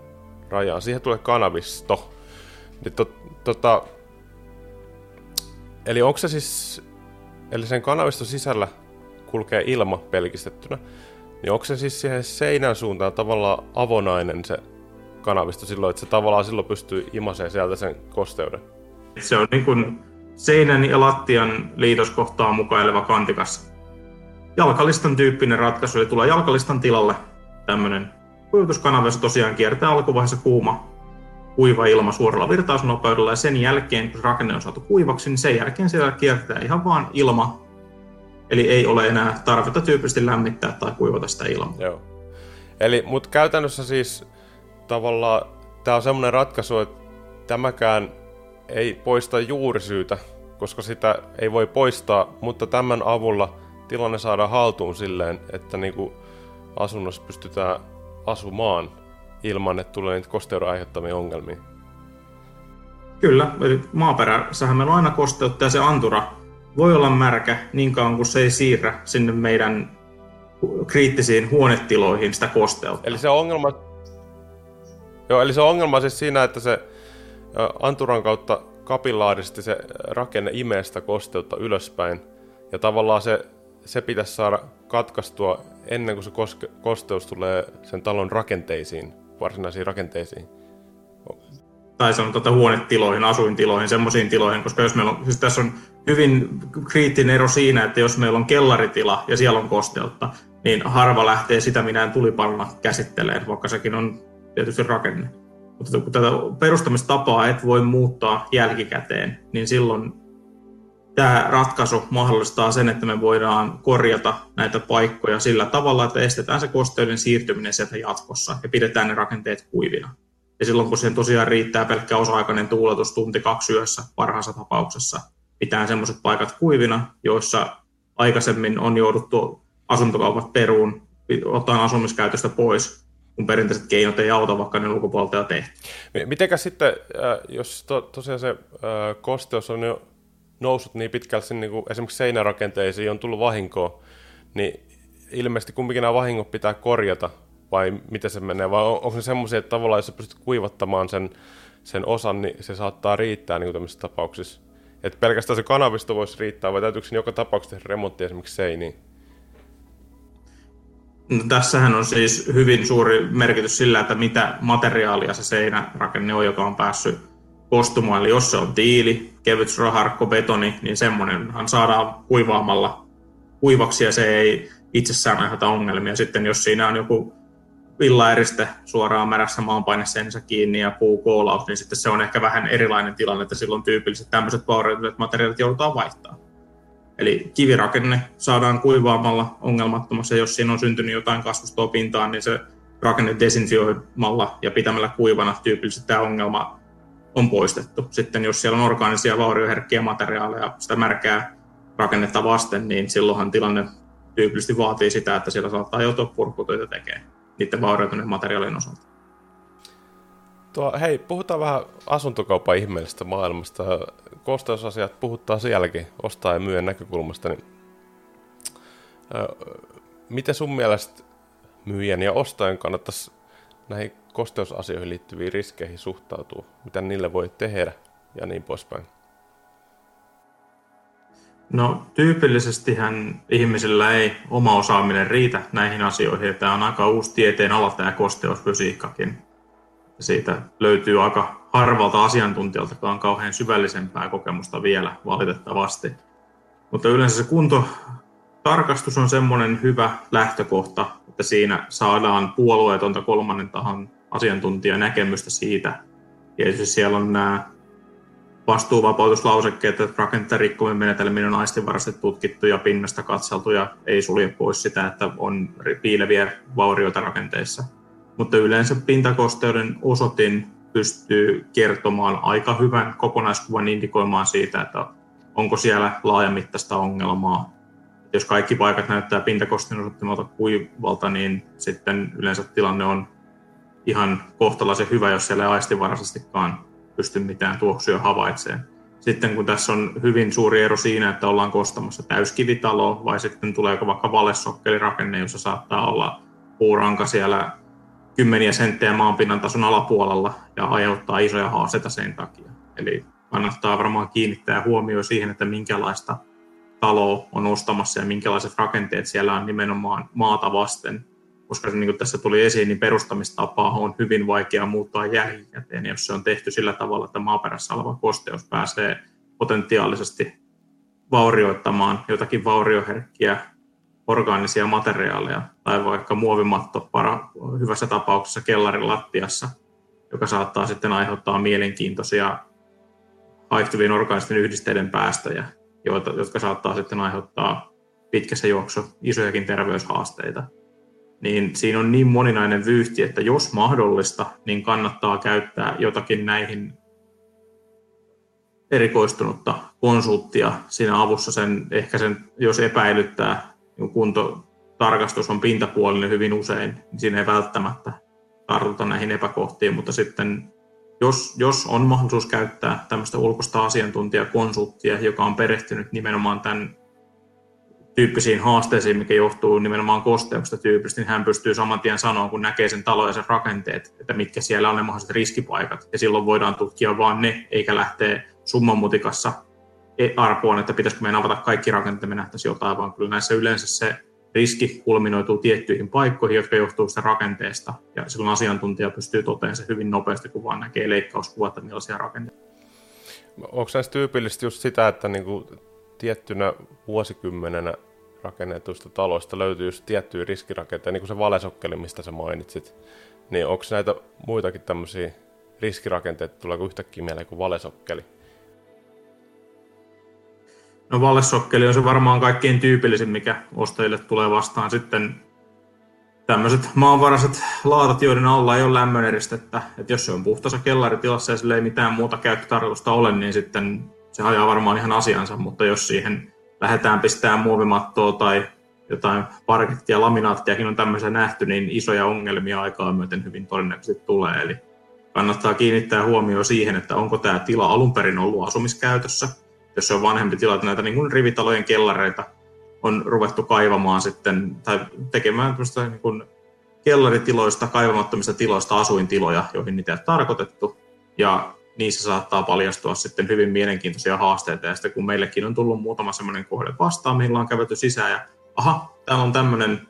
rajaan, siihen tulee kanavisto, niin to, tota, eli onko se siis, eli sen kanaviston sisällä kulkee ilma pelkistettynä, niin onko se siis siihen seinän suuntaan tavallaan avonainen se kanavisto silloin, että se tavallaan silloin pystyy imaseen sieltä sen kosteuden? Se on niin kuin seinän ja lattian liitoskohtaa mukaileva kantikas jalkalistan tyyppinen ratkaisu, eli tulee jalkalistan tilalle tämmöinen kuivutuskanava, jossa tosiaan kiertää alkuvaiheessa kuuma, kuiva ilma suoralla virtausnopeudella, ja sen jälkeen, kun rakenne on saatu kuivaksi, niin sen jälkeen siellä kiertää ihan vaan ilma, eli ei ole enää tarvetta tyypillisesti lämmittää tai kuivata sitä ilmaa. Joo. Eli, mutta käytännössä siis tavallaan tämä on semmoinen ratkaisu, että tämäkään ei poista juurisyytä, koska sitä ei voi poistaa, mutta tämän avulla tilanne saadaan haltuun silleen, että niin kuin asunnossa pystytään asumaan ilman, että tulee niitä kosteuden aiheuttamia ongelmia. Kyllä, eli maaperässähän meillä on aina kosteutta ja se antura voi olla märkä niin kauan kuin se ei siirrä sinne meidän kriittisiin huonetiloihin sitä kosteutta. Eli se ongelma, Joo, eli se ongelma siis siinä, että se anturan kautta kapillaarisesti se rakenne imee sitä kosteutta ylöspäin. Ja tavallaan se, se pitäisi saada katkaistua ennen kuin se koske, kosteus tulee sen talon rakenteisiin, varsinaisiin rakenteisiin. Tai on tuota huonetiloihin, asuintiloihin, semmoisiin tiloihin, koska jos meillä on, siis tässä on hyvin kriittinen ero siinä, että jos meillä on kellaritila ja siellä on kosteutta, niin harva lähtee sitä minä tulipalna käsittelemään, vaikka sekin on tietysti rakenne. Mutta kun tätä perustamistapaa et voi muuttaa jälkikäteen, niin silloin tämä ratkaisu mahdollistaa sen, että me voidaan korjata näitä paikkoja sillä tavalla, että estetään se kosteuden siirtyminen sieltä jatkossa ja pidetään ne rakenteet kuivina. Ja silloin kun siihen tosiaan riittää pelkkä osa-aikainen tuuletus tunti kaksi yössä parhaassa tapauksessa, pitää sellaiset paikat kuivina, joissa aikaisemmin on jouduttu asuntokaupat peruun, ottaen asumiskäytöstä pois, kun perinteiset keinot ei auta, vaikka ne ulkopuolelta jo tehty. Mitenkä sitten, äh, jos to, tosiaan se äh, kosteus on jo noussut niin pitkälle niin kuin esimerkiksi seinärakenteisiin, on tullut vahinkoa, niin ilmeisesti kumpikin nämä vahingot pitää korjata, vai miten se menee, vai on, onko se semmoisia, että tavallaan jos sä pystyt kuivattamaan sen, sen osan, niin se saattaa riittää niin kuin tämmöisissä tapauksissa? Että pelkästään se kanavisto voisi riittää, vai täytyykö joka tapauksessa tehdä remontti esimerkiksi seiniin? No, tässähän on siis hyvin suuri merkitys sillä, että mitä materiaalia se seinärakenne on, joka on päässyt kostumaan. Eli jos se on tiili, kevyt raharkko, betoni, niin semmoinenhan saadaan kuivaamalla kuivaksi ja se ei itsessään aiheuta ongelmia. Sitten jos siinä on joku villaeriste suoraan märässä maanpaineseinässä kiinni ja puukoolaus, niin sitten se on ehkä vähän erilainen tilanne, että silloin tyypilliset tämmöiset vaurioituneet materiaalit joudutaan vaihtamaan. Eli kivirakenne saadaan kuivaamalla ongelmattomassa, jos siinä on syntynyt jotain kasvustoa pintaan, niin se rakenne desinfioimalla ja pitämällä kuivana tyypillisesti tämä ongelma on poistettu. Sitten jos siellä on orgaanisia vaurioherkkiä materiaaleja, sitä märkää rakennetta vasten, niin silloinhan tilanne tyypillisesti vaatii sitä, että siellä saattaa joutua purkutöitä tekemään niiden vaurioituneen materiaalien osalta. Tuo, hei, puhutaan vähän asuntokaupan ihmeellisestä maailmasta. Kosteusasiat puhuttaa sielläkin ostaa ja myy näkökulmasta. Niin, miten sun mielestä myyjän ja ostajan kannattaisi näihin kosteusasioihin liittyviin riskeihin suhtautua? Mitä niille voi tehdä ja niin poispäin? No tyypillisestihän ihmisillä ei oma osaaminen riitä näihin asioihin. Tämä on aika uusi tieteen ala tämä kosteusfysiikkakin siitä löytyy aika harvalta asiantuntijalta, joka on kauhean syvällisempää kokemusta vielä valitettavasti. Mutta yleensä se kuntotarkastus on semmoinen hyvä lähtökohta, että siinä saadaan puolueetonta kolmannen tahon asiantuntijanäkemystä siitä, Tietysti siellä on nämä vastuuvapautuslausekkeet, että rakenteen rikkominen menetelmien on aistinvaraisesti tutkittu ja pinnasta katseltu ja ei sulje pois sitä, että on piileviä vaurioita rakenteissa. Mutta yleensä pintakosteuden osoitin pystyy kertomaan aika hyvän kokonaiskuvan indikoimaan siitä, että onko siellä laajamittaista ongelmaa. Jos kaikki paikat näyttää pintakosteuden osoittamalta kuivalta, niin sitten yleensä tilanne on ihan kohtalaisen hyvä, jos siellä ei aistivaraisestikaan pysty mitään tuoksuja havaitsemaan. Sitten kun tässä on hyvin suuri ero siinä, että ollaan kostamassa täyskivitalo vai sitten tuleeko vaikka valessokkelirakenne, jossa saattaa olla puuranka siellä kymmeniä senttejä maanpinnan tason alapuolella ja aiheuttaa isoja haasteita sen takia. Eli kannattaa varmaan kiinnittää huomioon siihen, että minkälaista taloa on ostamassa ja minkälaiset rakenteet siellä on nimenomaan maata vasten koska niin kuin tässä tuli esiin, niin perustamistapaa on hyvin vaikea muuttaa jälkikäteen, jos se on tehty sillä tavalla, että maaperässä oleva kosteus pääsee potentiaalisesti vaurioittamaan jotakin vaurioherkkiä orgaanisia materiaaleja tai vaikka muovimatto para, hyvässä tapauksessa kellarin lattiassa, joka saattaa sitten aiheuttaa mielenkiintoisia haihtuvien orgaanisten yhdisteiden päästöjä, joita, jotka saattaa sitten aiheuttaa pitkässä juoksu isojakin terveyshaasteita. Niin siinä on niin moninainen vyyhti, että jos mahdollista, niin kannattaa käyttää jotakin näihin erikoistunutta konsulttia siinä avussa sen, ehkä sen, jos epäilyttää, niin kuntotarkastus on pintapuolinen hyvin usein, niin siinä ei välttämättä tartuta näihin epäkohtiin, mutta sitten jos, jos on mahdollisuus käyttää tämmöistä ulkoista asiantuntijakonsulttia, joka on perehtynyt nimenomaan tämän tyyppisiin haasteisiin, mikä johtuu nimenomaan kosteuksesta tyypillisesti, niin hän pystyy saman tien sanoa, kun näkee sen talon ja sen rakenteet, että mitkä siellä on ne mahdolliset riskipaikat. Ja silloin voidaan tutkia vain ne, eikä lähteä summamutikassa arpoon, että pitäisikö meidän avata kaikki rakenteet, me nähtäisiin jotain, vaan kyllä näissä yleensä se riski kulminoituu tiettyihin paikkoihin, jotka johtuu sitä rakenteesta. Ja silloin asiantuntija pystyy toteamaan se hyvin nopeasti, kun vaan näkee leikkauskuvat, että millaisia rakenteita. Onko näissä tyypillisesti just sitä, että niinku tiettynä vuosikymmenenä rakennetuista taloista löytyy just tiettyjä riskirakenteita, niin kuin se valesokkeli, mistä sä mainitsit. Niin onko näitä muitakin tämmöisiä riskirakenteita, tuleeko yhtäkkiä mieleen kuin valesokkeli? No valesokkeli on se varmaan kaikkein tyypillisin, mikä ostajille tulee vastaan. Sitten tämmöiset maanvaraiset laatat, joiden alla ei ole lämmöneristettä. Että jos se on puhtassa kellaritilassa ja sillä ei mitään muuta käyttötarkoitusta ole, niin sitten se ajaa varmaan ihan asiansa, mutta jos siihen lähdetään pistämään muovimattoa tai jotain parkettia, laminaattiakin on tämmöisiä nähty, niin isoja ongelmia aikaa myöten hyvin todennäköisesti tulee. Eli kannattaa kiinnittää huomioon siihen, että onko tämä tila alun perin ollut asumiskäytössä. Jos on vanhempi tila, että näitä niin kuin rivitalojen kellareita on ruvettu kaivamaan sitten, tai tekemään niin kuin kellaritiloista, kaivamattomista tiloista asuintiloja, joihin niitä ole tarkoitettu. Ja niissä saattaa paljastua sitten hyvin mielenkiintoisia haasteita. Ja sitten kun meillekin on tullut muutama semmoinen kohde vastaan, mihin on kävelty sisään ja aha, täällä on tämmöinen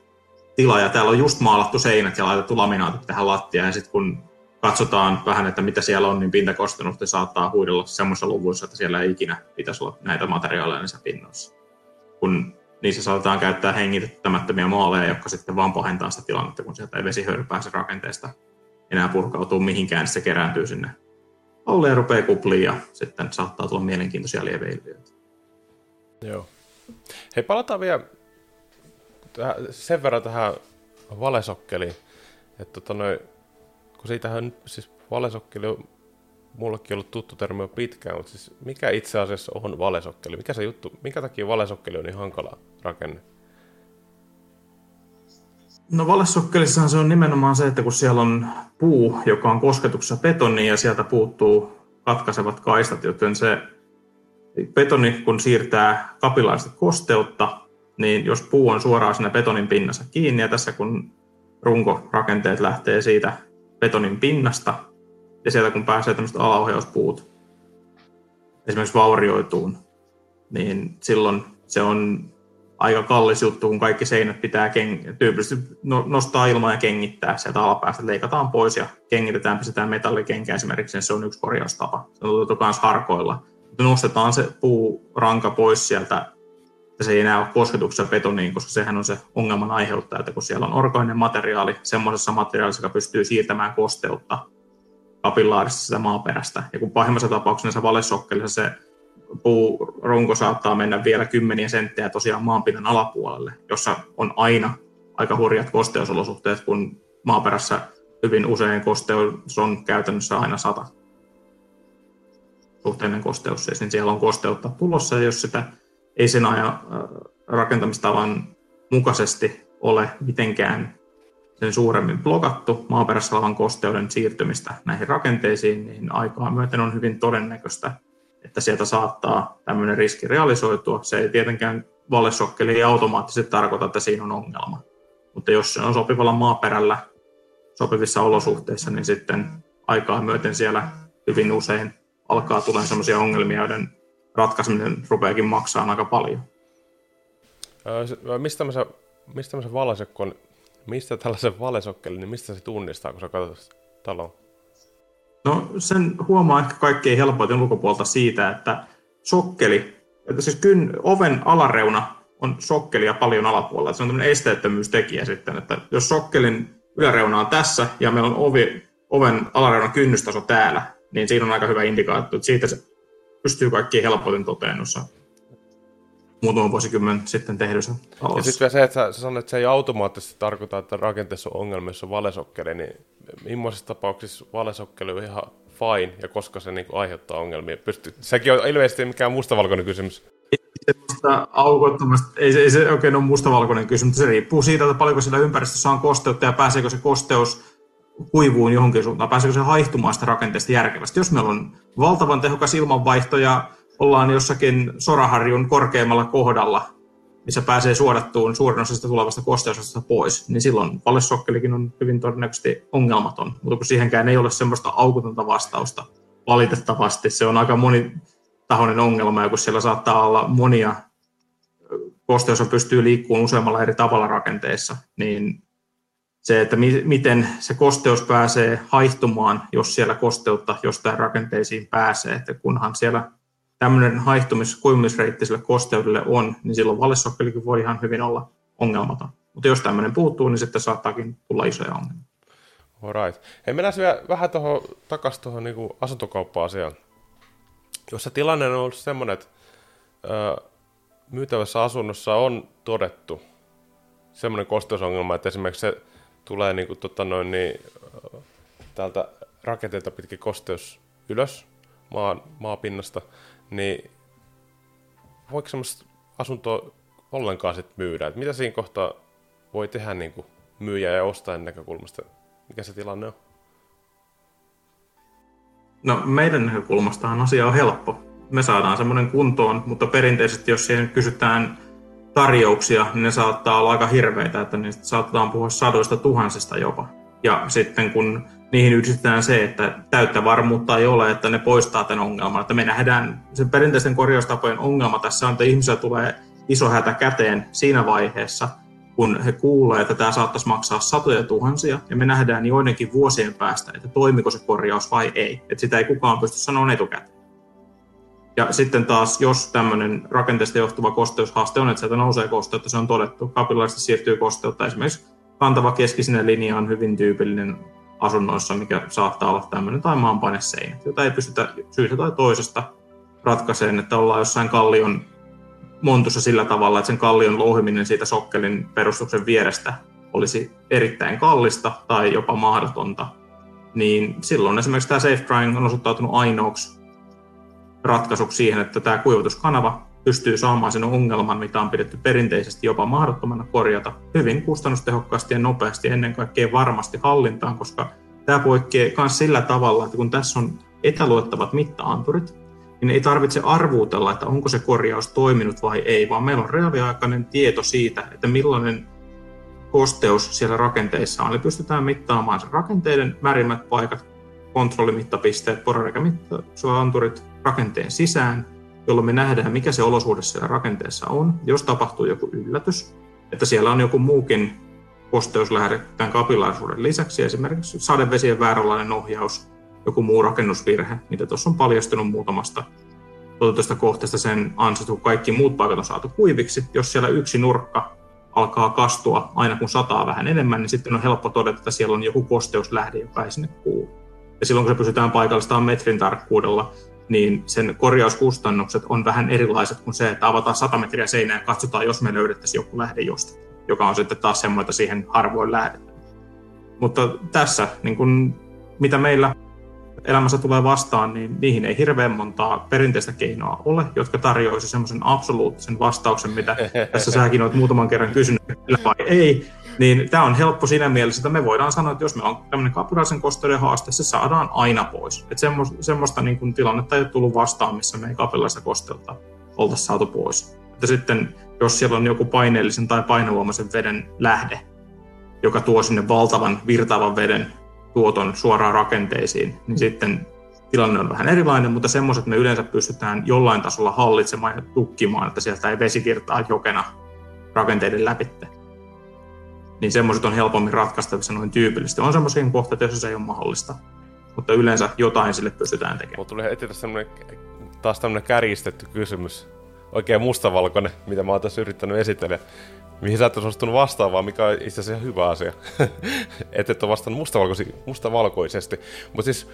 tila ja täällä on just maalattu seinät ja laitettu laminaatit tähän lattiaan. Ja sitten kun katsotaan vähän, että mitä siellä on, niin pintakostenusta saattaa huidella semmoisessa luvuissa, että siellä ei ikinä pitäisi olla näitä materiaaleja niissä pinnoissa. Kun niissä saatetaan käyttää hengittämättömiä maaleja, jotka sitten vaan pahentaa sitä tilannetta, kun sieltä ei vesihöyry pääse rakenteesta enää purkautuu mihinkään, niin se kerääntyy sinne alle ja rupeaa kupliin ja sitten saattaa tulla mielenkiintoisia lieveilmiöitä. Joo. Hei, palataan vielä sen verran tähän valesokkeliin, että tota noin, kun siitähän siis valesokkeli on mullekin ollut tuttu termi jo pitkään, mutta siis mikä itse asiassa on valesokkeli? Mikä se juttu, minkä takia valesokkeli on niin hankala rakenne? No valessokkelissahan se on nimenomaan se, että kun siellä on puu, joka on kosketuksessa betoniin ja sieltä puuttuu katkaisevat kaistat, joten se betoni, kun siirtää kapilaista kosteutta, niin jos puu on suoraan siinä betonin pinnassa kiinni, ja tässä kun runkorakenteet lähtee siitä betonin pinnasta, ja sieltä kun pääsee tämmöiset alaohjauspuut esimerkiksi vaurioituun, niin silloin se on aika kallis juttu, kun kaikki seinät pitää keng- tyypillisesti no, nostaa ilmaa ja kengittää sieltä alapäästä, leikataan pois ja kengitetään, pistetään metallikenkä esimerkiksi, se on yksi korjaustapa. Se on otettu myös harkoilla. Nostetaan se puuranka pois sieltä, että se ei enää ole kosketuksessa betoniin, koska sehän on se ongelman aiheuttaja, että kun siellä on orgaaninen materiaali, semmoisessa materiaalissa, joka pystyy siirtämään kosteutta kapillaarista sitä maaperästä. Ja kun pahimmassa tapauksessa valesokkelissa se puurunko saattaa mennä vielä kymmeniä senttejä tosiaan maanpinnan alapuolelle, jossa on aina aika hurjat kosteusolosuhteet, kun maaperässä hyvin usein kosteus on käytännössä aina sata. Suhteellinen kosteus, siis, niin siellä on kosteutta tulossa, ja jos sitä ei sen ajan äh, rakentamistavan mukaisesti ole mitenkään sen suuremmin blokattu maaperässä olevan kosteuden siirtymistä näihin rakenteisiin, niin aikaa myöten on hyvin todennäköistä, että sieltä saattaa tämmöinen riski realisoitua. Se ei tietenkään vallesokkeli automaattisesti tarkoita, että siinä on ongelma. Mutta jos se on sopivalla maaperällä, sopivissa olosuhteissa, niin sitten aikaa myöten siellä hyvin usein alkaa tulla sellaisia ongelmia, joiden ratkaiseminen rupeakin maksaa aika paljon. Mistä tämmöisen, mistä tämmöisen valesokkon, mistä tällaisen valesokkelin, niin mistä se tunnistaa, kun sä katsot taloa? No sen huomaa ehkä kaikkein helpoiten ulkopuolta siitä, että sokkeli, että siis kyn, oven alareuna on sokkelia paljon alapuolella. Se on tämmöinen esteettömyystekijä sitten, että jos sokkelin yläreuna on tässä ja meillä on ovi, oven alareunan kynnystaso täällä, niin siinä on aika hyvä indikaatio, että siitä se pystyy kaikkiin helpoiten toteen noissa muutama vuosikymmen sitten tehdyssä talossa. Ja sitten vielä se, että sä, sä sanoit, että se ei automaattisesti tarkoita, että rakenteessa on ongelmia, jos on valesokkeli, niin millaisissa tapauksissa valesokkeli on ihan fine, ja koska se niin aiheuttaa ongelmia? Pystyy, sekin on ilmeisesti mikään mustavalkoinen kysymys. Semmoista aukottomasta, ei, se, ei se oikein ole mustavalkoinen kysymys, se riippuu siitä, että paljonko siellä ympäristössä on kosteutta ja pääseekö se kosteus kuivuun johonkin suuntaan, pääseekö se haihtumaan sitä rakenteesta järkevästi. Jos meillä on valtavan tehokas ilmanvaihto ja ollaan jossakin soraharjun korkeammalla kohdalla, missä pääsee suodattuun suurin osa sitä tulevasta kosteusosasta pois, niin silloin vallesokkelikin on hyvin todennäköisesti ongelmaton. Mutta kun siihenkään ei ole semmoista aukotonta vastausta, valitettavasti se on aika monitahoinen ongelma, ja kun siellä saattaa olla monia kosteus pystyy liikkumaan useammalla eri tavalla rakenteessa, niin se, että mi- miten se kosteus pääsee haihtumaan, jos siellä kosteutta jostain rakenteisiin pääsee, että kunhan siellä tämmöinen haihtumis- kuivumisreitti sille kosteudelle on, niin silloin vallesokkelikin voi ihan hyvin olla ongelmaton. Mutta jos tämmöinen puuttuu, niin sitten saattaakin tulla isoja ongelmia. Alright. Hei, mennään vielä vähän tuohon, takaisin tuohon niin asuntokauppa-asiaan. Jos se tilanne on ollut semmoinen, että ö, myytävässä asunnossa on todettu semmoinen kosteusongelma, että esimerkiksi se tulee niin kuin, tota noin, niin, täältä rakenteelta pitkin kosteus ylös maan, maapinnasta, niin voiko semmoista asuntoa ollenkaan sitten myydä? Et mitä siinä kohtaa voi tehdä niin kuin myyjä ja ostajan näkökulmasta? Mikä se tilanne on? No meidän näkökulmastahan asia on helppo. Me saadaan semmoinen kuntoon, mutta perinteisesti jos siihen kysytään tarjouksia, niin ne saattaa olla aika hirveitä, että niistä saatetaan puhua sadoista tuhansista jopa. Ja sitten kun niihin yhdistetään se, että täyttä varmuutta ei ole, että ne poistaa tämän ongelman. Että me nähdään sen perinteisten korjaustapojen ongelma tässä on, että ihmisellä tulee iso hätä käteen siinä vaiheessa, kun he kuulee, että tämä saattaisi maksaa satoja tuhansia, ja me nähdään joidenkin vuosien päästä, että toimiko se korjaus vai ei. Että sitä ei kukaan pysty sanomaan etukäteen. Ja sitten taas, jos tämmöinen rakenteesta johtuva kosteushaaste on, että sieltä nousee kosteutta, se on todettu, kapillaarisesti siirtyy kosteutta. Esimerkiksi kantava keskisinen linja on hyvin tyypillinen asunnoissa, mikä saattaa olla tämmöinen, tai maanpaineseinä, jota ei pystytä syystä tai toisesta ratkaiseen, että ollaan jossain kallion montussa sillä tavalla, että sen kallion louhiminen siitä sokkelin perustuksen vierestä olisi erittäin kallista tai jopa mahdotonta, niin silloin esimerkiksi tämä safe drying on osoittautunut ainoaksi ratkaisuksi siihen, että tämä kuivatuskanava pystyy saamaan sen ongelman, mitä on pidetty perinteisesti jopa mahdottomana korjata hyvin kustannustehokkaasti ja nopeasti ennen kaikkea varmasti hallintaan, koska tämä poikkeaa myös sillä tavalla, että kun tässä on etäluettavat mittaanturit, niin ei tarvitse arvuutella, että onko se korjaus toiminut vai ei, vaan meillä on reaaliaikainen tieto siitä, että millainen kosteus siellä rakenteissa on. Eli pystytään mittaamaan sen rakenteiden värimmät paikat, kontrollimittapisteet, porareikämittaanturit rakenteen sisään, jolloin me nähdään, mikä se olosuhde siellä rakenteessa on. Jos tapahtuu joku yllätys, että siellä on joku muukin kosteuslähde tämän kapillaarisuuden lisäksi, esimerkiksi sadevesien vääränlainen ohjaus, joku muu rakennusvirhe, mitä tuossa on paljastunut muutamasta tuotetusta kohteesta sen ansiosta, kun kaikki muut paikat on saatu kuiviksi. Jos siellä yksi nurkka alkaa kastua aina kun sataa vähän enemmän, niin sitten on helppo todeta, että siellä on joku kosteuslähde, joka ei sinne kuulu. Ja silloin kun se pysytään paikallistaan metrin tarkkuudella, niin sen korjauskustannukset on vähän erilaiset kuin se, että avataan 100 metriä seinää ja katsotaan, jos me löydettäisiin joku lähde josta, joka on sitten taas semmoinen, että siihen harvoin lähdetään. Mutta tässä, niin kun, mitä meillä elämässä tulee vastaan, niin niihin ei hirveän montaa perinteistä keinoa ole, jotka tarjoaisi semmoisen absoluuttisen vastauksen, mitä tässä säkin olet muutaman kerran kysynyt, vai ei. Niin tämä on helppo siinä mielessä, että me voidaan sanoa, että jos me on tämmöinen kapiraisen kosteuden haaste, se saadaan aina pois. Että semmoista, semmoista niin kuin tilannetta ei ole tullut vastaan, missä me ei kapilaista kostelta oltaisiin saatu pois. Että sitten, jos siellä on joku paineellisen tai painovoimaisen veden lähde, joka tuo sinne valtavan virtaavan veden tuoton suoraan rakenteisiin, niin sitten tilanne on vähän erilainen, mutta semmoiset me yleensä pystytään jollain tasolla hallitsemaan ja tukkimaan, että sieltä ei vesi virtaa jokena rakenteiden läpi. Niin semmoiset on helpommin ratkaistavissa noin tyypillisesti. On semmoisia kohteita, joissa se ei ole mahdollista, mutta yleensä jotain sille pystytään tekemään. Mulla tuli heti taas tämmöinen kärjistetty kysymys, oikein mustavalkoinen, mitä mä oon tässä yrittänyt esitellä mihin sä et suostunut vastaavaan, mikä on itse asiassa hyvä asia. et et ole vastannut mustavalkoisi, mustavalkoisesti. Mutta siis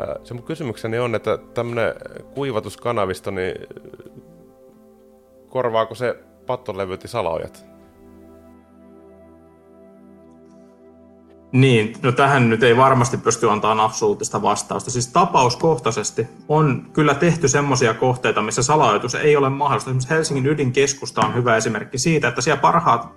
äh, se mun kysymykseni on, että tämmöinen kuivatuskanavista, niin korvaako se pattolevyt ja salaojat? Niin, no tähän nyt ei varmasti pysty antamaan absoluuttista vastausta. Siis tapauskohtaisesti on kyllä tehty semmoisia kohteita, missä salaoitus ei ole mahdollista. Esimerkiksi Helsingin ydinkeskusta on hyvä esimerkki siitä, että siellä parhaat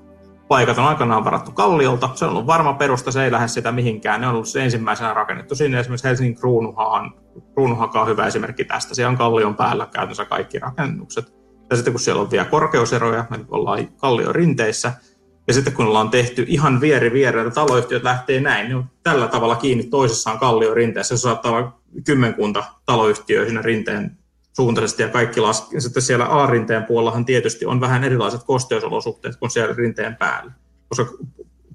paikat on aikanaan varattu kalliolta. Se on ollut varma perusta, se ei lähde sitä mihinkään. Ne on ollut se ensimmäisenä rakennettu. Siinä esimerkiksi Helsingin kruunuha on, kruunuhaka on hyvä esimerkki tästä. Siellä on kallion päällä käytännössä kaikki rakennukset. Ja sitten kun siellä on vielä korkeuseroja, me ollaan kallion rinteissä, ja sitten kun ollaan tehty ihan vieri vierellä, taloyhtiöt lähtee näin, niin on tällä tavalla kiinni toisessaan kallio rinteessä. Se saattaa olla kymmenkunta taloyhtiöä siinä rinteen suuntaisesti ja kaikki laskee. Sitten siellä A-rinteen puolellahan tietysti on vähän erilaiset kosteusolosuhteet kuin siellä rinteen päällä. Koska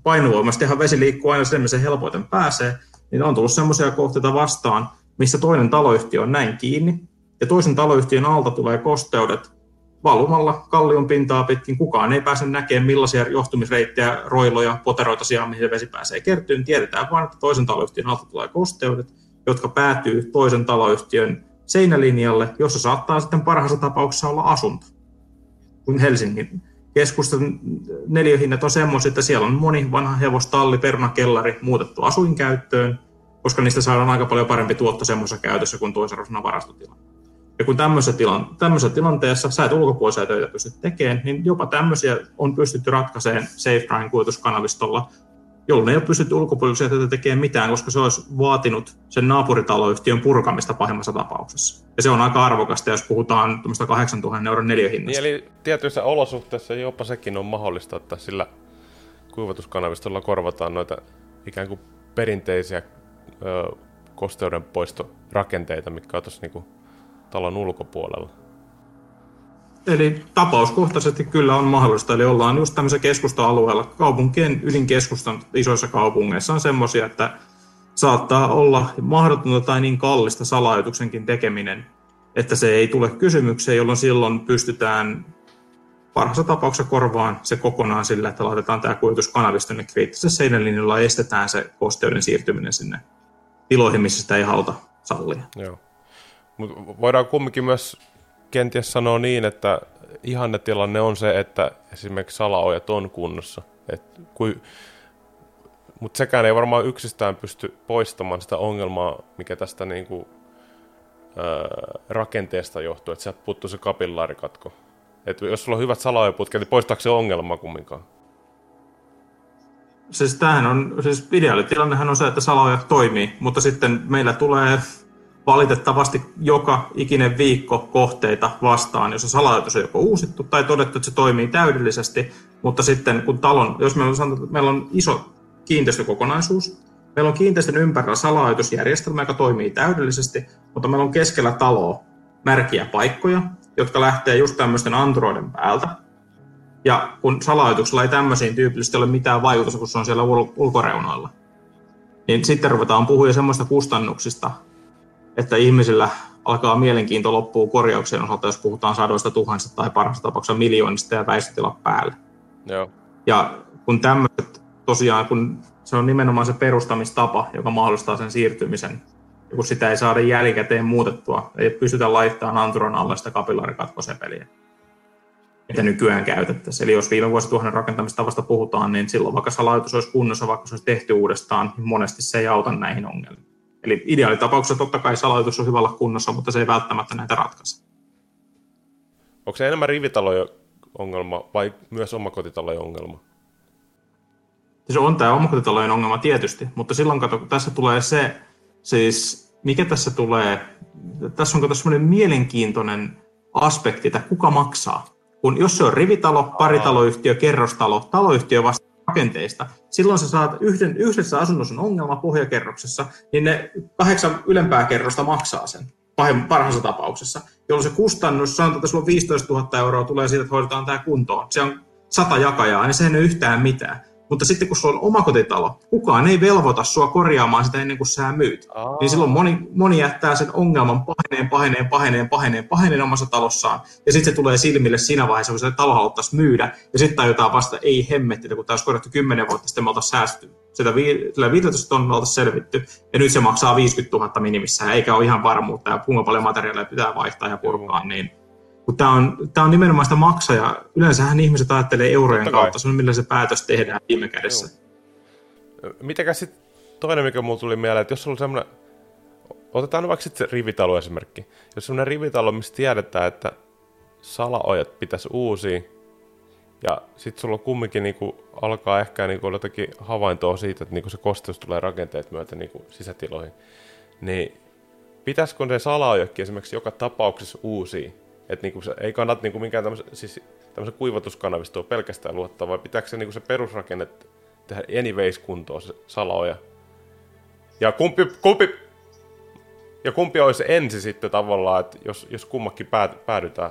painovoimasti ihan vesi liikkuu aina sen, missä helpoiten pääsee, niin on tullut semmoisia kohteita vastaan, missä toinen taloyhtiö on näin kiinni, ja toisen taloyhtiön alta tulee kosteudet valumalla kallion pintaa pitkin. Kukaan ei pääse näkemään, millaisia johtumisreittejä, roiloja, poteroita sijaan, mihin se vesi pääsee kertyyn. Tiedetään vain, että toisen taloyhtiön alta tulee kosteudet, jotka päätyy toisen taloyhtiön seinälinjalle, jossa saattaa sitten parhaassa tapauksessa olla asunto. Kun Helsingin keskustan neliöhinnat on semmoisia, että siellä on moni vanha hevostalli, perunakellari muutettu asuinkäyttöön, koska niistä saadaan aika paljon parempi tuotto semmoisessa käytössä kuin toisen varastotila. Ja kun tämmöisessä, tilan, tämmöisessä tilanteessa sä et ulkopuolisia töitä pysty tekemään, niin jopa tämmöisiä on pystytty ratkaisemaan SafeDrine kuituskanavistolla, jolloin ei ole pystytty ulkopuolisia töitä tekemään mitään, koska se olisi vaatinut sen naapuritaloyhtiön purkamista pahimmassa tapauksessa. Ja se on aika arvokasta, jos puhutaan 8000 euron neliöhinnasta. Niin, eli tietyissä olosuhteissa jopa sekin on mahdollista, että sillä kuivatuskanavistolla korvataan noita ikään kuin perinteisiä ö, kosteudenpoistorakenteita, mitkä on tuossa niin talon ulkopuolella? Eli tapauskohtaisesti kyllä on mahdollista. Eli ollaan just tämmöisellä keskusta-alueella. Kaupunkien ydinkeskustan isoissa kaupungeissa on semmoisia, että saattaa olla mahdotonta tai niin kallista salajoituksenkin tekeminen, että se ei tule kysymykseen, jolloin silloin pystytään parhaassa tapauksessa korvaan se kokonaan sillä, että laitetaan tämä kuljetus kanavista kriittisessä seinälinjalla ja estetään se kosteuden siirtyminen sinne tiloihin, missä sitä ei haluta sallia. Joo. Mutta voidaan kumminkin myös kenties sanoa niin, että ihannetilanne on se, että esimerkiksi salaojat on kunnossa. kui, mutta sekään ei varmaan yksistään pysty poistamaan sitä ongelmaa, mikä tästä niinku, ää, rakenteesta johtuu, että sieltä puuttuu se kapillaarikatko. Et jos sulla on hyvät salaojaputket, niin poistaako se ongelma kumminkaan? Siis tämähän on, siis ideaalitilannehan on se, että salaojat toimii, mutta sitten meillä tulee valitettavasti joka ikinen viikko kohteita vastaan, jossa salajoitus on joko uusittu tai todettu, että se toimii täydellisesti, mutta sitten kun talon, jos meillä on, sanottu, meillä on iso kiinteistökokonaisuus, meillä on kiinteistön ympärillä salajoitusjärjestelmä, joka toimii täydellisesti, mutta meillä on keskellä taloa märkiä paikkoja, jotka lähtee just tämmöisten Androiden päältä. Ja kun salajoituksella ei tämmöisiin tyypillisesti ole mitään vaikutusta, kun se on siellä ul- ulkoreunoilla, niin sitten ruvetaan puhumaan semmoista kustannuksista, että ihmisillä alkaa mielenkiinto loppuu korjauksen osalta, jos puhutaan sadoista tuhansista tai parhaassa tapauksessa miljoonista ja väistötila päälle. Joo. Ja kun tämmöiset, tosiaan kun se on nimenomaan se perustamistapa, joka mahdollistaa sen siirtymisen ja kun sitä ei saada jälkikäteen muutettua, ei pystytä laittamaan anturon alle sitä kapillaarikatkosepeliä, mitä nykyään käytettäisiin. Eli jos viime vuosituhannen rakentamistavasta puhutaan, niin silloin vaikka salaitus olisi kunnossa, vaikka se olisi tehty uudestaan, niin monesti se ei auta näihin ongelmiin. Eli ideaalitapauksessa totta kai salaitus on hyvällä kunnossa, mutta se ei välttämättä näitä ratkaise. Onko se enemmän rivitalojen ongelma vai myös omakotitalojen ongelma? Se on tämä omakotitalojen ongelma tietysti, mutta silloin kato, kun tässä tulee se, siis mikä tässä tulee, tässä on semmoinen mielenkiintoinen aspekti, että kuka maksaa. Kun jos se on rivitalo, paritaloyhtiö, kerrostalo, taloyhtiö vasta rakenteista, silloin sä saat yhden, yhdessä asunnossa on ongelma pohjakerroksessa, niin ne kahdeksan ylempää kerrosta maksaa sen parhaassa tapauksessa, jolloin se kustannus, sanotaan, että sulla on 15 000 euroa, tulee siitä, että hoidetaan tämä kuntoon. Se on sata jakajaa, niin se ei ole yhtään mitään. Mutta sitten kun sulla on omakotitalo, kukaan ei velvoita sua korjaamaan sitä ennen kuin sä myyt. Aa. Niin silloin moni, moni jättää sen ongelman paheneen, paheneen, paheneen, paheneen, paheneen omassa talossaan. Ja sitten se tulee silmille siinä vaiheessa, kun se talo haluttaisiin myydä. Ja sitten tajutaan vasta, ei hemmetti, kun tämä olisi korjattu 10 vuotta sitten, me oltaisiin säästy. Sitä vi- 15 tonnia oltaisiin selvitty. Ja nyt se maksaa 50 000 minimissään, eikä ole ihan varmuutta. Ja kuinka paljon materiaaleja pitää vaihtaa ja purkaa. Niin kun tämä on, tämä on nimenomaan sitä maksaja. Yleensähän ihmiset ajattelee eurojen kautta, se on millä se päätös tehdään viime kädessä. Mitäkäs sitten toinen, mikä mulle tuli mieleen, että jos on semmoinen, otetaan vaikka sitten se rivitalo esimerkki. Jos semmoinen rivitalo, missä tiedetään, että salaojat pitäisi uusia, ja sitten sulla kumminkin niinku alkaa ehkä niinku jotakin havaintoa siitä, että niinku se kosteus tulee rakenteet myötä niinku sisätiloihin, niin pitäisikö se salaojakin esimerkiksi joka tapauksessa uusia? Että niinku se ei kannata niinku minkään tämmöisen, siis tämmöisen pelkästään luottaa, vai pitääkö se niinku se perusrakenne tehdä anyways kuntoon se salaoja? Ja kumpi, kumpi, ja kumpi olisi ensi sitten tavallaan, että jos, jos kummakin päädytään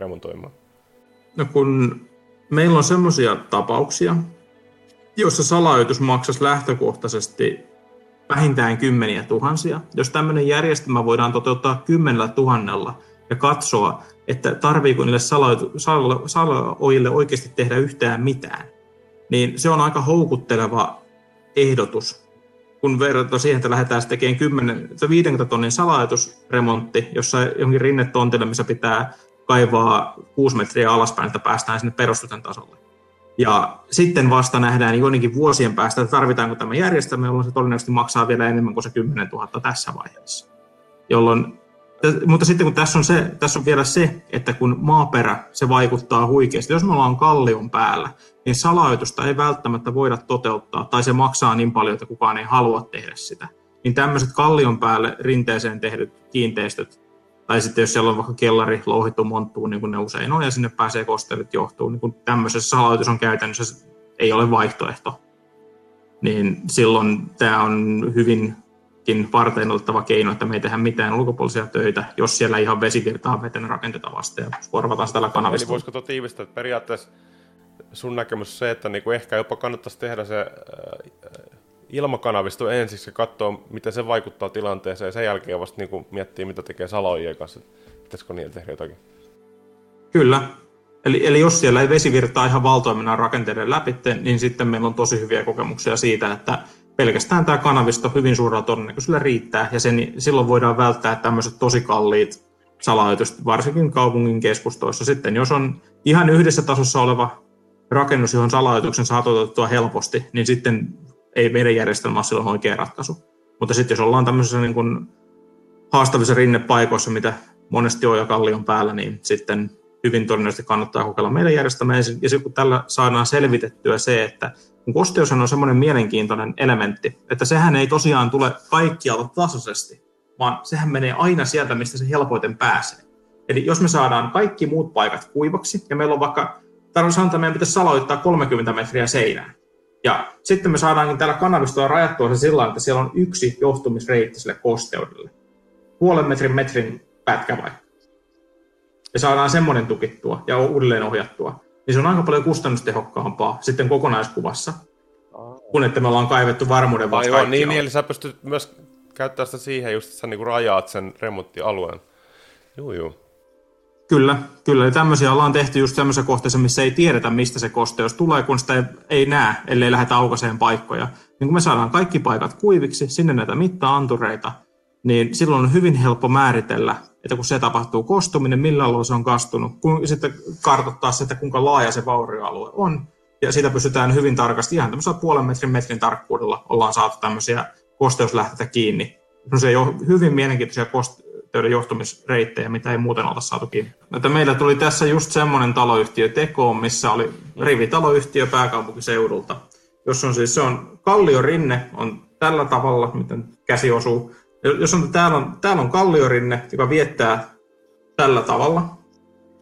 remontoimaan? No kun meillä on semmoisia tapauksia, joissa salaoitus maksaisi lähtökohtaisesti vähintään kymmeniä tuhansia. Jos tämmöinen järjestelmä voidaan toteuttaa kymmenellä tuhannella, ja katsoa, että tarviiko niille salaojille oikeasti tehdä yhtään mitään, niin se on aika houkutteleva ehdotus, kun verrataan siihen, että lähdetään tekemään 10, 50 tonnin salajatusremontti, jossa jonkin rinnetontille, missä pitää kaivaa 6 metriä alaspäin, että päästään sinne perustusten tasolle. Ja sitten vasta nähdään joidenkin vuosien päästä, että tarvitaanko tämä järjestelmä, jolloin se todennäköisesti maksaa vielä enemmän kuin se 10 000 tässä vaiheessa. Jolloin mutta sitten kun tässä on, se, tässä on vielä se, että kun maaperä, se vaikuttaa huikeasti. Jos me ollaan kallion päällä, niin salajoitusta ei välttämättä voida toteuttaa, tai se maksaa niin paljon, että kukaan ei halua tehdä sitä. Niin tämmöiset kallion päälle rinteeseen tehdyt kiinteistöt, tai sitten jos siellä on vaikka kellari louhittu monttuun, niin kuin ne usein on, ja sinne pääsee kostelut johtuu, niin kun tämmöisessä salajoitus on käytännössä ei ole vaihtoehto, niin silloin tämä on hyvin varten otettava keino, että me ei tehdä mitään ulkopuolisia töitä, jos siellä ihan vesivirtaa veten rakenteita vasta ja korvataan sitä tällä kanavista. Eli voisiko tuo tiivistää, että periaatteessa sun näkemys se, että niinku ehkä jopa kannattaisi tehdä se äh, ilmakanavisto ensiksi ja katsoa, miten se vaikuttaa tilanteeseen ja sen jälkeen vasta niinku miettiä, mitä tekee saloijien kanssa. Pitäisikö niillä tehdä jotakin? Kyllä. Eli, eli jos siellä ei vesivirtaa ihan valtoimennan rakenteiden läpi, niin sitten meillä on tosi hyviä kokemuksia siitä, että pelkästään tämä kanavisto hyvin suurella todennäköisyydellä riittää, ja sen, silloin voidaan välttää tämmöiset tosi kalliit salajoitus, varsinkin kaupungin keskustoissa. Sitten jos on ihan yhdessä tasossa oleva rakennus, johon salajoituksen saa toteutettua helposti, niin sitten ei meidän järjestelmä ole silloin oikea ratkaisu. Mutta sitten jos ollaan tämmöisissä niin kuin haastavissa rinnepaikoissa, mitä monesti on jo kallion päällä, niin sitten hyvin todennäköisesti kannattaa kokeilla meidän järjestelmää. Ja kun tällä saadaan selvitettyä se, että kosteus on semmoinen mielenkiintoinen elementti, että sehän ei tosiaan tule kaikkialta tasaisesti, vaan sehän menee aina sieltä, mistä se helpoiten pääsee. Eli jos me saadaan kaikki muut paikat kuivaksi, ja meillä on vaikka, sanotaan, että meidän pitäisi saloittaa 30 metriä seinään, ja sitten me saadaankin täällä kanavistoa rajattua se sillä että siellä on yksi johtumisreitti sille kosteudelle. Puolen metrin metrin pätkä vaikka. Ja saadaan semmoinen tukittua ja uudelleen ohjattua niin se on aika paljon kustannustehokkaampaa sitten kokonaiskuvassa, kun että me ollaan kaivettu varmuuden vuoksi Aivan, niin, niin, eli sä pystyt myös käyttämään sitä siihen, just että sä niinku rajaat sen remonttialueen. Joo, joo. Kyllä, kyllä. Ja tämmöisiä ollaan tehty just semmoisessa kohteessa, missä ei tiedetä, mistä se kosteus tulee, kun sitä ei, ei näe, ellei lähdetä aukaiseen paikkoja. Niin kun me saadaan kaikki paikat kuiviksi, sinne näitä mitta-antureita, niin silloin on hyvin helppo määritellä, että kun se tapahtuu kostuminen, millä alueella se on kastunut, kun sitten kartoittaa se, että kuinka laaja se vaurioalue on, ja siitä pystytään hyvin tarkasti, ihan tämmöisellä puolen metrin metrin tarkkuudella ollaan saatu tämmöisiä kosteuslähteitä kiinni. Se on hyvin mielenkiintoisia kosteuden johtumisreittejä, mitä ei muuten olta saatu kiinni. Että meillä tuli tässä just semmoinen taloyhtiö tekoon, missä oli rivitaloyhtiö pääkaupunkiseudulta, jos on siis, se on kalliorinne, on tällä tavalla, miten käsi osuu. Jos on, täällä on, täällä on kalliorinne, joka viettää tällä tavalla,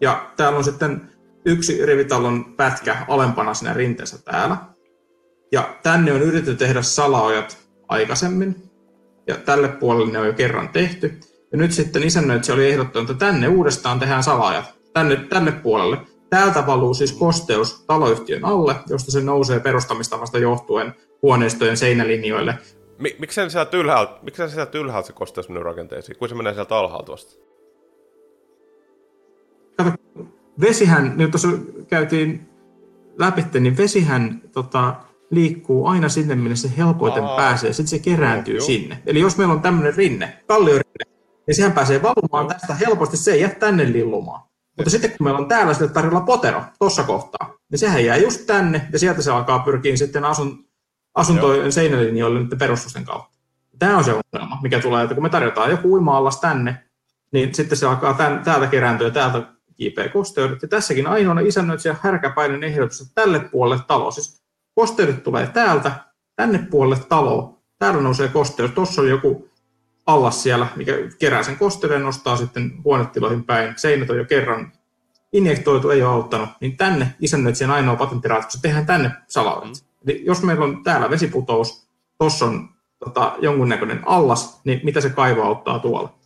ja täällä on sitten yksi rivitalon pätkä alempana siinä rinteessä täällä. Ja tänne on yritetty tehdä salaojat aikaisemmin, ja tälle puolelle ne on jo kerran tehty. Ja nyt sitten isännöitsijä oli ehdottanut, että tänne uudestaan tehdään salaajat, tänne, tänne puolelle. Täältä valuu siis kosteus taloyhtiön alle, josta se nousee perustamistavasta johtuen huoneistojen seinälinjoille. Miksi se sieltä ylhäältä, miksi se sieltä ylhäältä se kosteus menee rakenteisiin? Kun se menee sieltä alhaalta vasta? Kato, vesihän, nyt tuossa käytiin läpi, niin vesihän tota, liikkuu aina sinne, minne se helpoiten Aa, pääsee, sitten se kerääntyy joo, sinne. Eli jos meillä on tämmöinen rinne, kalliorinne, niin sehän pääsee valumaan joo. tästä helposti, se ei jää tänne lillumaan. Mutta sitten kun meillä on täällä sille tarjolla potero tuossa kohtaa, niin sehän jää just tänne, ja sieltä se alkaa pyrkiä sitten asun, asuntojen seinälinjoille nyt perustusten kautta. Tämä on se ongelma, mikä tulee, että kun me tarjotaan joku uima-allas tänne, niin sitten se alkaa tämän, täältä kerääntyä, täältä kiipeä kosteudet. Ja tässäkin ainoana isännöitsijä härkäpäinen ehdotus, että tälle puolelle talo, siis kosteudet tulee täältä, tänne puolelle talo, täällä nousee kosteus, tuossa on joku allas siellä, mikä kerää sen kosteuden, nostaa sitten huonetiloihin päin, seinät on jo kerran injektoitu, ei ole auttanut, niin tänne isännöitsijän ainoa patenttiratkaisu, tehdään tänne salaudet. Mm. Eli jos meillä on täällä vesiputous, tuossa on tota, jonkunnäköinen allas, niin mitä se kaivo auttaa tuolla?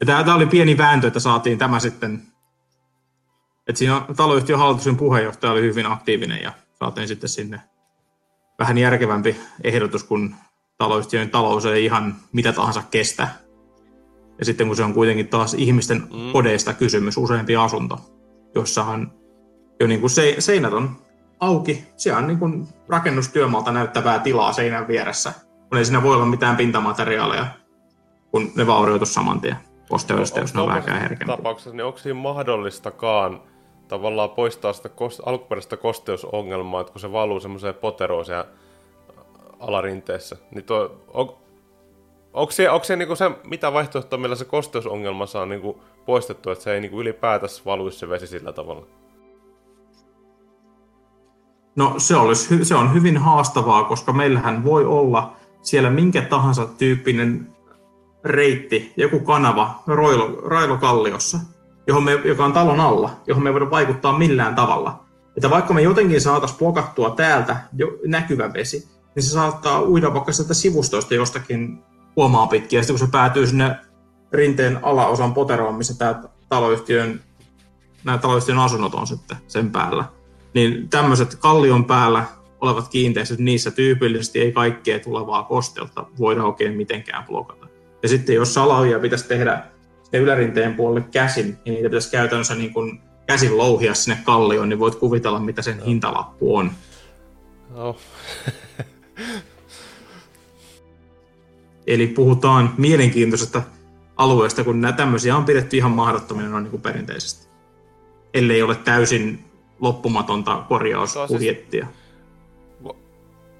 Ja tämä, tämä oli pieni vääntö, että saatiin tämä sitten, että siinä taloyhtiön hallituksen puheenjohtaja oli hyvin aktiivinen ja saatiin sitten sinne vähän järkevämpi ehdotus, kun taloyhtiön talous ei ihan mitä tahansa kestä. Ja sitten kun se on kuitenkin taas ihmisten mm. kodeista kysymys, useampi asunto, jossahan jo niin kuin se, seinät on auki, siellä on niin kuin rakennustyömaalta näyttävää tilaa seinän vieressä, kun ei siinä voi olla mitään pintamateriaaleja, kun ne vaurioitu saman tien kosteudesta, jos ne on vähänkään herkempiä. tapauksessa, niin onko siinä mahdollistakaan tavallaan poistaa sitä koste- alkuperäistä kosteusongelmaa, että kun se valuu semmoiseen poteroon siellä alarinteessä, niin tuo, on, onko se, onko se, niinku se mitä vaihtoehtoa, millä se kosteusongelma saa niinku poistettua, että se ei niinku ylipäätänsä valuisi se vesi sillä tavalla? No se, olisi, se on hyvin haastavaa, koska meillähän voi olla siellä minkä tahansa tyyppinen reitti, joku kanava Roilo, Railokalliossa, johon me, joka on talon alla, johon me ei voida vaikuttaa millään tavalla. Että vaikka me jotenkin saataisiin blokattua täältä jo näkyvä vesi, niin se saattaa uida vaikka sieltä sivustoista jostakin huomaa pitkin, ja sitten kun se päätyy sinne rinteen alaosan poteroon, missä tämä taloyhtiön, nämä taloyhtiön asunnot on sitten sen päällä, niin tämmöiset kallion päällä olevat kiinteistöt, niissä tyypillisesti ei kaikkea tulevaa kosteutta voida oikein mitenkään blokata. Ja sitten jos salaujia pitäisi tehdä ylärinteen puolelle käsin, niin niitä pitäisi käytännössä niin kuin käsin louhia sinne kallioon, niin voit kuvitella, mitä sen hintalappu on. Oh. Eli puhutaan mielenkiintoisesta alueesta, kun nämä tämmöisiä on pidetty ihan mahdottomina noin niin kuin perinteisesti. Ellei ole täysin loppumatonta korjausbudjettia. Siis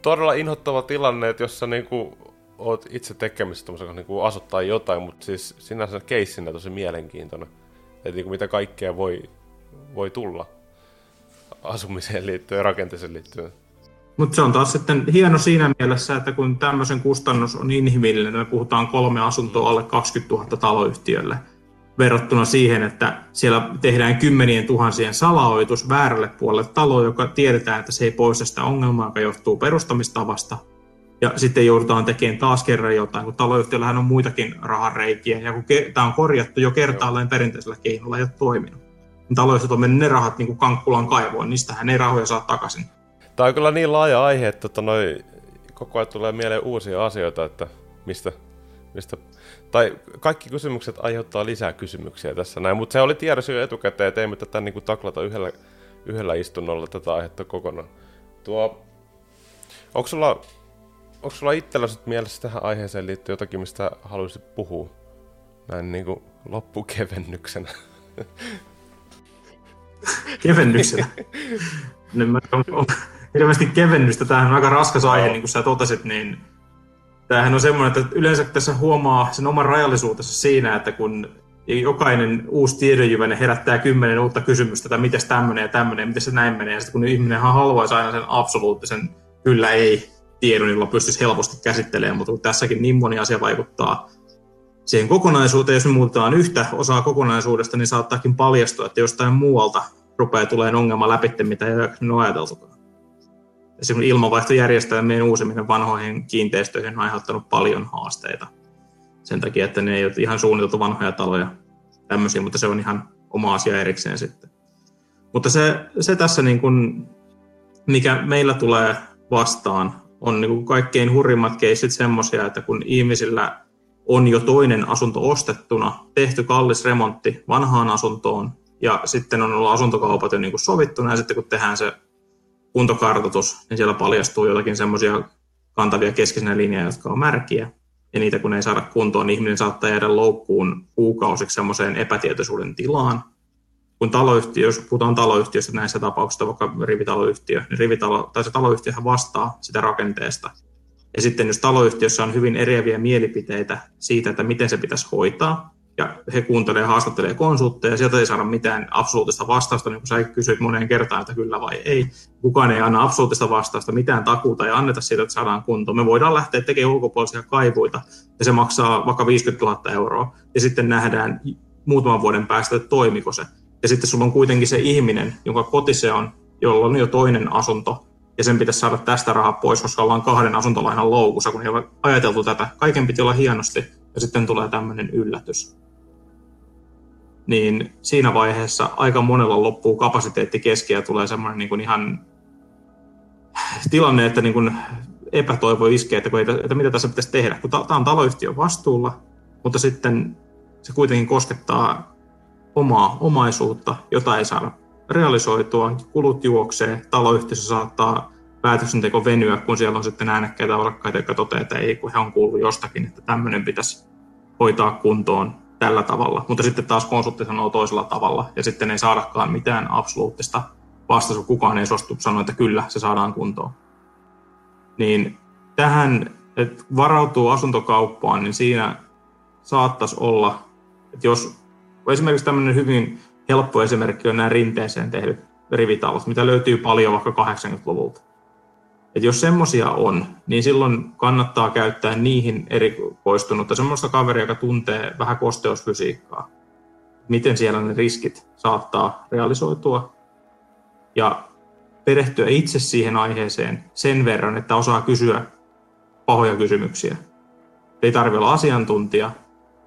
todella inhottava tilanne, että jos sä niinku oot itse tekemistä niinku asuttaa jotain, mutta siis sinänsä keissinä tosi mielenkiintoinen. Että niinku mitä kaikkea voi, voi tulla asumiseen liittyen ja rakenteeseen liittyen. Mutta se on taas sitten hieno siinä mielessä, että kun tämmöisen kustannus on inhimillinen, me puhutaan kolme asuntoa alle 20 000 taloyhtiölle, verrattuna siihen, että siellä tehdään kymmenien tuhansien salaoitus väärälle puolelle taloa, joka tiedetään, että se ei poista sitä ongelmaa, joka johtuu perustamistavasta. Ja sitten joudutaan tekemään taas kerran jotain, kun taloyhtiöllähän on muitakin rahareikiä, ja kun tämä on korjattu jo kertaalleen perinteisellä keinolla, ei ole toiminut. Niin taloyhtiöt on mennyt ne rahat niin kuin Kankkulan kaivoon, niistähän ei rahoja saa takaisin. Tämä on kyllä niin laaja aihe, että tota noi, koko ajan tulee mieleen uusia asioita, että mistä, mistä tai kaikki kysymykset aiheuttaa lisää kysymyksiä tässä näin, mutta se oli tiedossa jo etukäteen, että ei me tätä niin taklata yhdellä, yhdellä istunnolla tätä aihetta kokonaan. Tuo, onko sulla, onko sulla itsellä mielessä tähän aiheeseen liittyen jotakin, mistä haluaisit puhua näin niin kuin loppukevennyksenä? kevennyksenä? no, mä, hirveästi kevennystä. Tämähän on aika raskas aihe, niin kuin sä totesit, niin tämähän on semmoinen, että yleensä tässä huomaa sen oman rajallisuutensa siinä, että kun jokainen uusi tiedonjyväinen herättää kymmenen uutta kysymystä, että miten tämmöinen ja tämmöinen, miten se näin menee, ja sitten kun ihminen haluaisi aina sen absoluuttisen kyllä ei tiedon, jolla pystyisi helposti käsittelemään, mutta tässäkin niin moni asia vaikuttaa siihen kokonaisuuteen. Jos me muutetaan yhtä osaa kokonaisuudesta, niin saattaakin paljastua, että jostain muualta rupeaa tulee ongelma läpi, mitä ei ole ajateltukaan. Esimerkiksi ilmanvaihtojärjestelmien uusiminen vanhoihin kiinteistöihin on aiheuttanut paljon haasteita. Sen takia, että ne ei ole ihan suunniteltu vanhoja taloja tämmöisiä, mutta se on ihan oma asia erikseen sitten. Mutta se, se tässä, niin kuin, mikä meillä tulee vastaan, on niin kuin kaikkein hurrimmat keissit semmoisia, että kun ihmisillä on jo toinen asunto ostettuna, tehty kallis remontti vanhaan asuntoon, ja sitten on ollut asuntokaupat jo niin kuin sovittuna, ja sitten kun tehdään se kuntokartoitus, niin siellä paljastuu jotakin semmoisia kantavia keskisiä linjoja, jotka on märkiä, ja niitä kun ei saada kuntoon, niin ihminen saattaa jäädä loukkuun kuukausiksi semmoiseen epätietoisuuden tilaan, kun taloyhtiö, jos puhutaan taloyhtiöstä näissä tapauksissa, vaikka rivitaloyhtiö, niin rivitalo, tai se taloyhtiöhän vastaa sitä rakenteesta. Ja sitten jos taloyhtiössä on hyvin eriäviä mielipiteitä siitä, että miten se pitäisi hoitaa, ja he kuuntelee ja haastattelee konsultteja, ja sieltä ei saada mitään absoluuttista vastausta, niin kuin sä kysyit moneen kertaan, että kyllä vai ei. Kukaan ei anna absoluuttista vastausta, mitään takuuta ei anneta siitä, että saadaan kuntoon. Me voidaan lähteä tekemään ulkopuolisia kaivuita, ja se maksaa vaikka 50 000 euroa, ja sitten nähdään muutaman vuoden päästä, että toimiko se. Ja sitten sulla on kuitenkin se ihminen, jonka koti se on, jolla on jo toinen asunto, ja sen pitäisi saada tästä rahaa pois, koska ollaan kahden asuntolainan loukussa, kun ei ole ajateltu tätä. Kaiken piti olla hienosti, ja sitten tulee tämmöinen yllätys. Niin siinä vaiheessa aika monella loppuu kapasiteetti kesken ja tulee semmoinen niin ihan tilanne, että niin kuin epätoivo iskee, että, kun ei, että mitä tässä pitäisi tehdä. Kun tämä on taloyhtiön vastuulla, mutta sitten se kuitenkin koskettaa omaa omaisuutta, jota ei saada realisoitua, kulut juoksee, taloyhtiössä saattaa päätöksenteko venyä, kun siellä on sitten äänekkäitä varakkaita, jotka toteaa, että ei, kun he on kuullut jostakin, että tämmöinen pitäisi hoitaa kuntoon tällä tavalla. Mutta sitten taas konsultti sanoo toisella tavalla, ja sitten ei saadakaan mitään absoluuttista vastausta, kukaan ei suostu sanoa, että kyllä, se saadaan kuntoon. Niin tähän, että varautuu asuntokauppaan, niin siinä saattaisi olla, että jos Esimerkiksi tämmöinen hyvin helppo esimerkki on nämä rinteeseen tehdyt rivitalot, mitä löytyy paljon vaikka 80-luvulta. Et jos semmoisia on, niin silloin kannattaa käyttää niihin erikoistunutta semmoista kaveria, joka tuntee vähän kosteusfysiikkaa. Miten siellä ne riskit saattaa realisoitua. Ja perehtyä itse siihen aiheeseen sen verran, että osaa kysyä pahoja kysymyksiä. Ei tarvitse olla asiantuntija,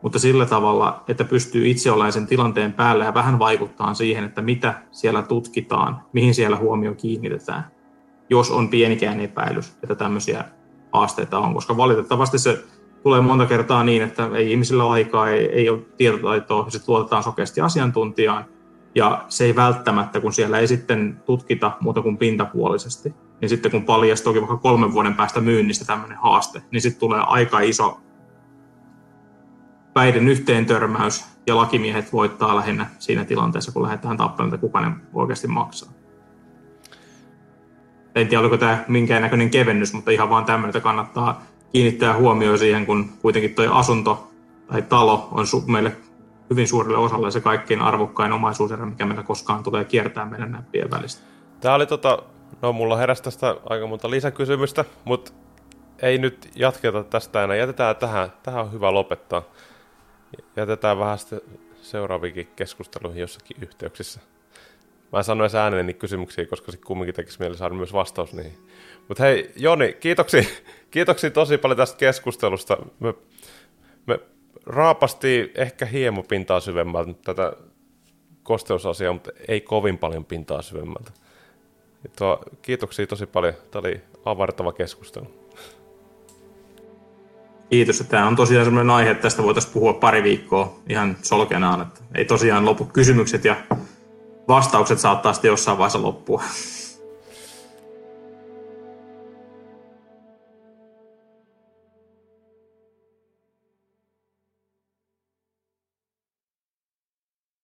mutta sillä tavalla, että pystyy itse olemaan sen tilanteen päällä ja vähän vaikuttaa siihen, että mitä siellä tutkitaan, mihin siellä huomio kiinnitetään, jos on pienikään epäilys, että tämmöisiä haasteita on, koska valitettavasti se tulee monta kertaa niin, että ei ihmisillä ole aikaa, ei, ei ole tietotaitoa, sitten luotetaan sokeasti asiantuntijaan, ja se ei välttämättä, kun siellä ei sitten tutkita muuta kuin pintapuolisesti, niin sitten kun paljastuu vaikka kolmen vuoden päästä myynnistä tämmöinen haaste, niin sitten tulee aika iso päiden yhteen törmäys ja lakimiehet voittaa lähinnä siinä tilanteessa, kun lähdetään tappelemaan, että kuka ne oikeasti maksaa. En tiedä, oliko tämä minkään näköinen kevennys, mutta ihan vaan tämmöinen, että kannattaa kiinnittää huomioon siihen, kun kuitenkin tuo asunto tai talo on su- meille hyvin suurelle osalle se kaikkein arvokkain omaisuuserä, mikä meillä koskaan tulee kiertää meidän näppien välistä. Tämä oli tota, no mulla heräsi tästä aika monta lisäkysymystä, mutta ei nyt jatketa tästä enää. Jätetään tähän, tähän on hyvä lopettaa jätetään vähän sitten seuraaviinkin keskusteluihin jossakin yhteyksissä. Mä sanoin ääneen niitä kysymyksiä, koska sitten kumminkin tekisi mieli saada myös vastaus niihin. Mutta hei, Joni, kiitoksia, kiitoksia tosi paljon tästä keskustelusta. Me, me raapasti ehkä hieman pintaa syvemmältä tätä kosteusasiaa, mutta ei kovin paljon pintaa syvemmältä. tuo, kiitoksia tosi paljon. Tämä oli avartava keskustelu. Kiitos. Tämä on tosiaan sellainen aihe, että tästä voitaisiin puhua pari viikkoa ihan solkenaan. Että ei tosiaan lopu kysymykset ja vastaukset saattaa sitten jossain vaiheessa loppua.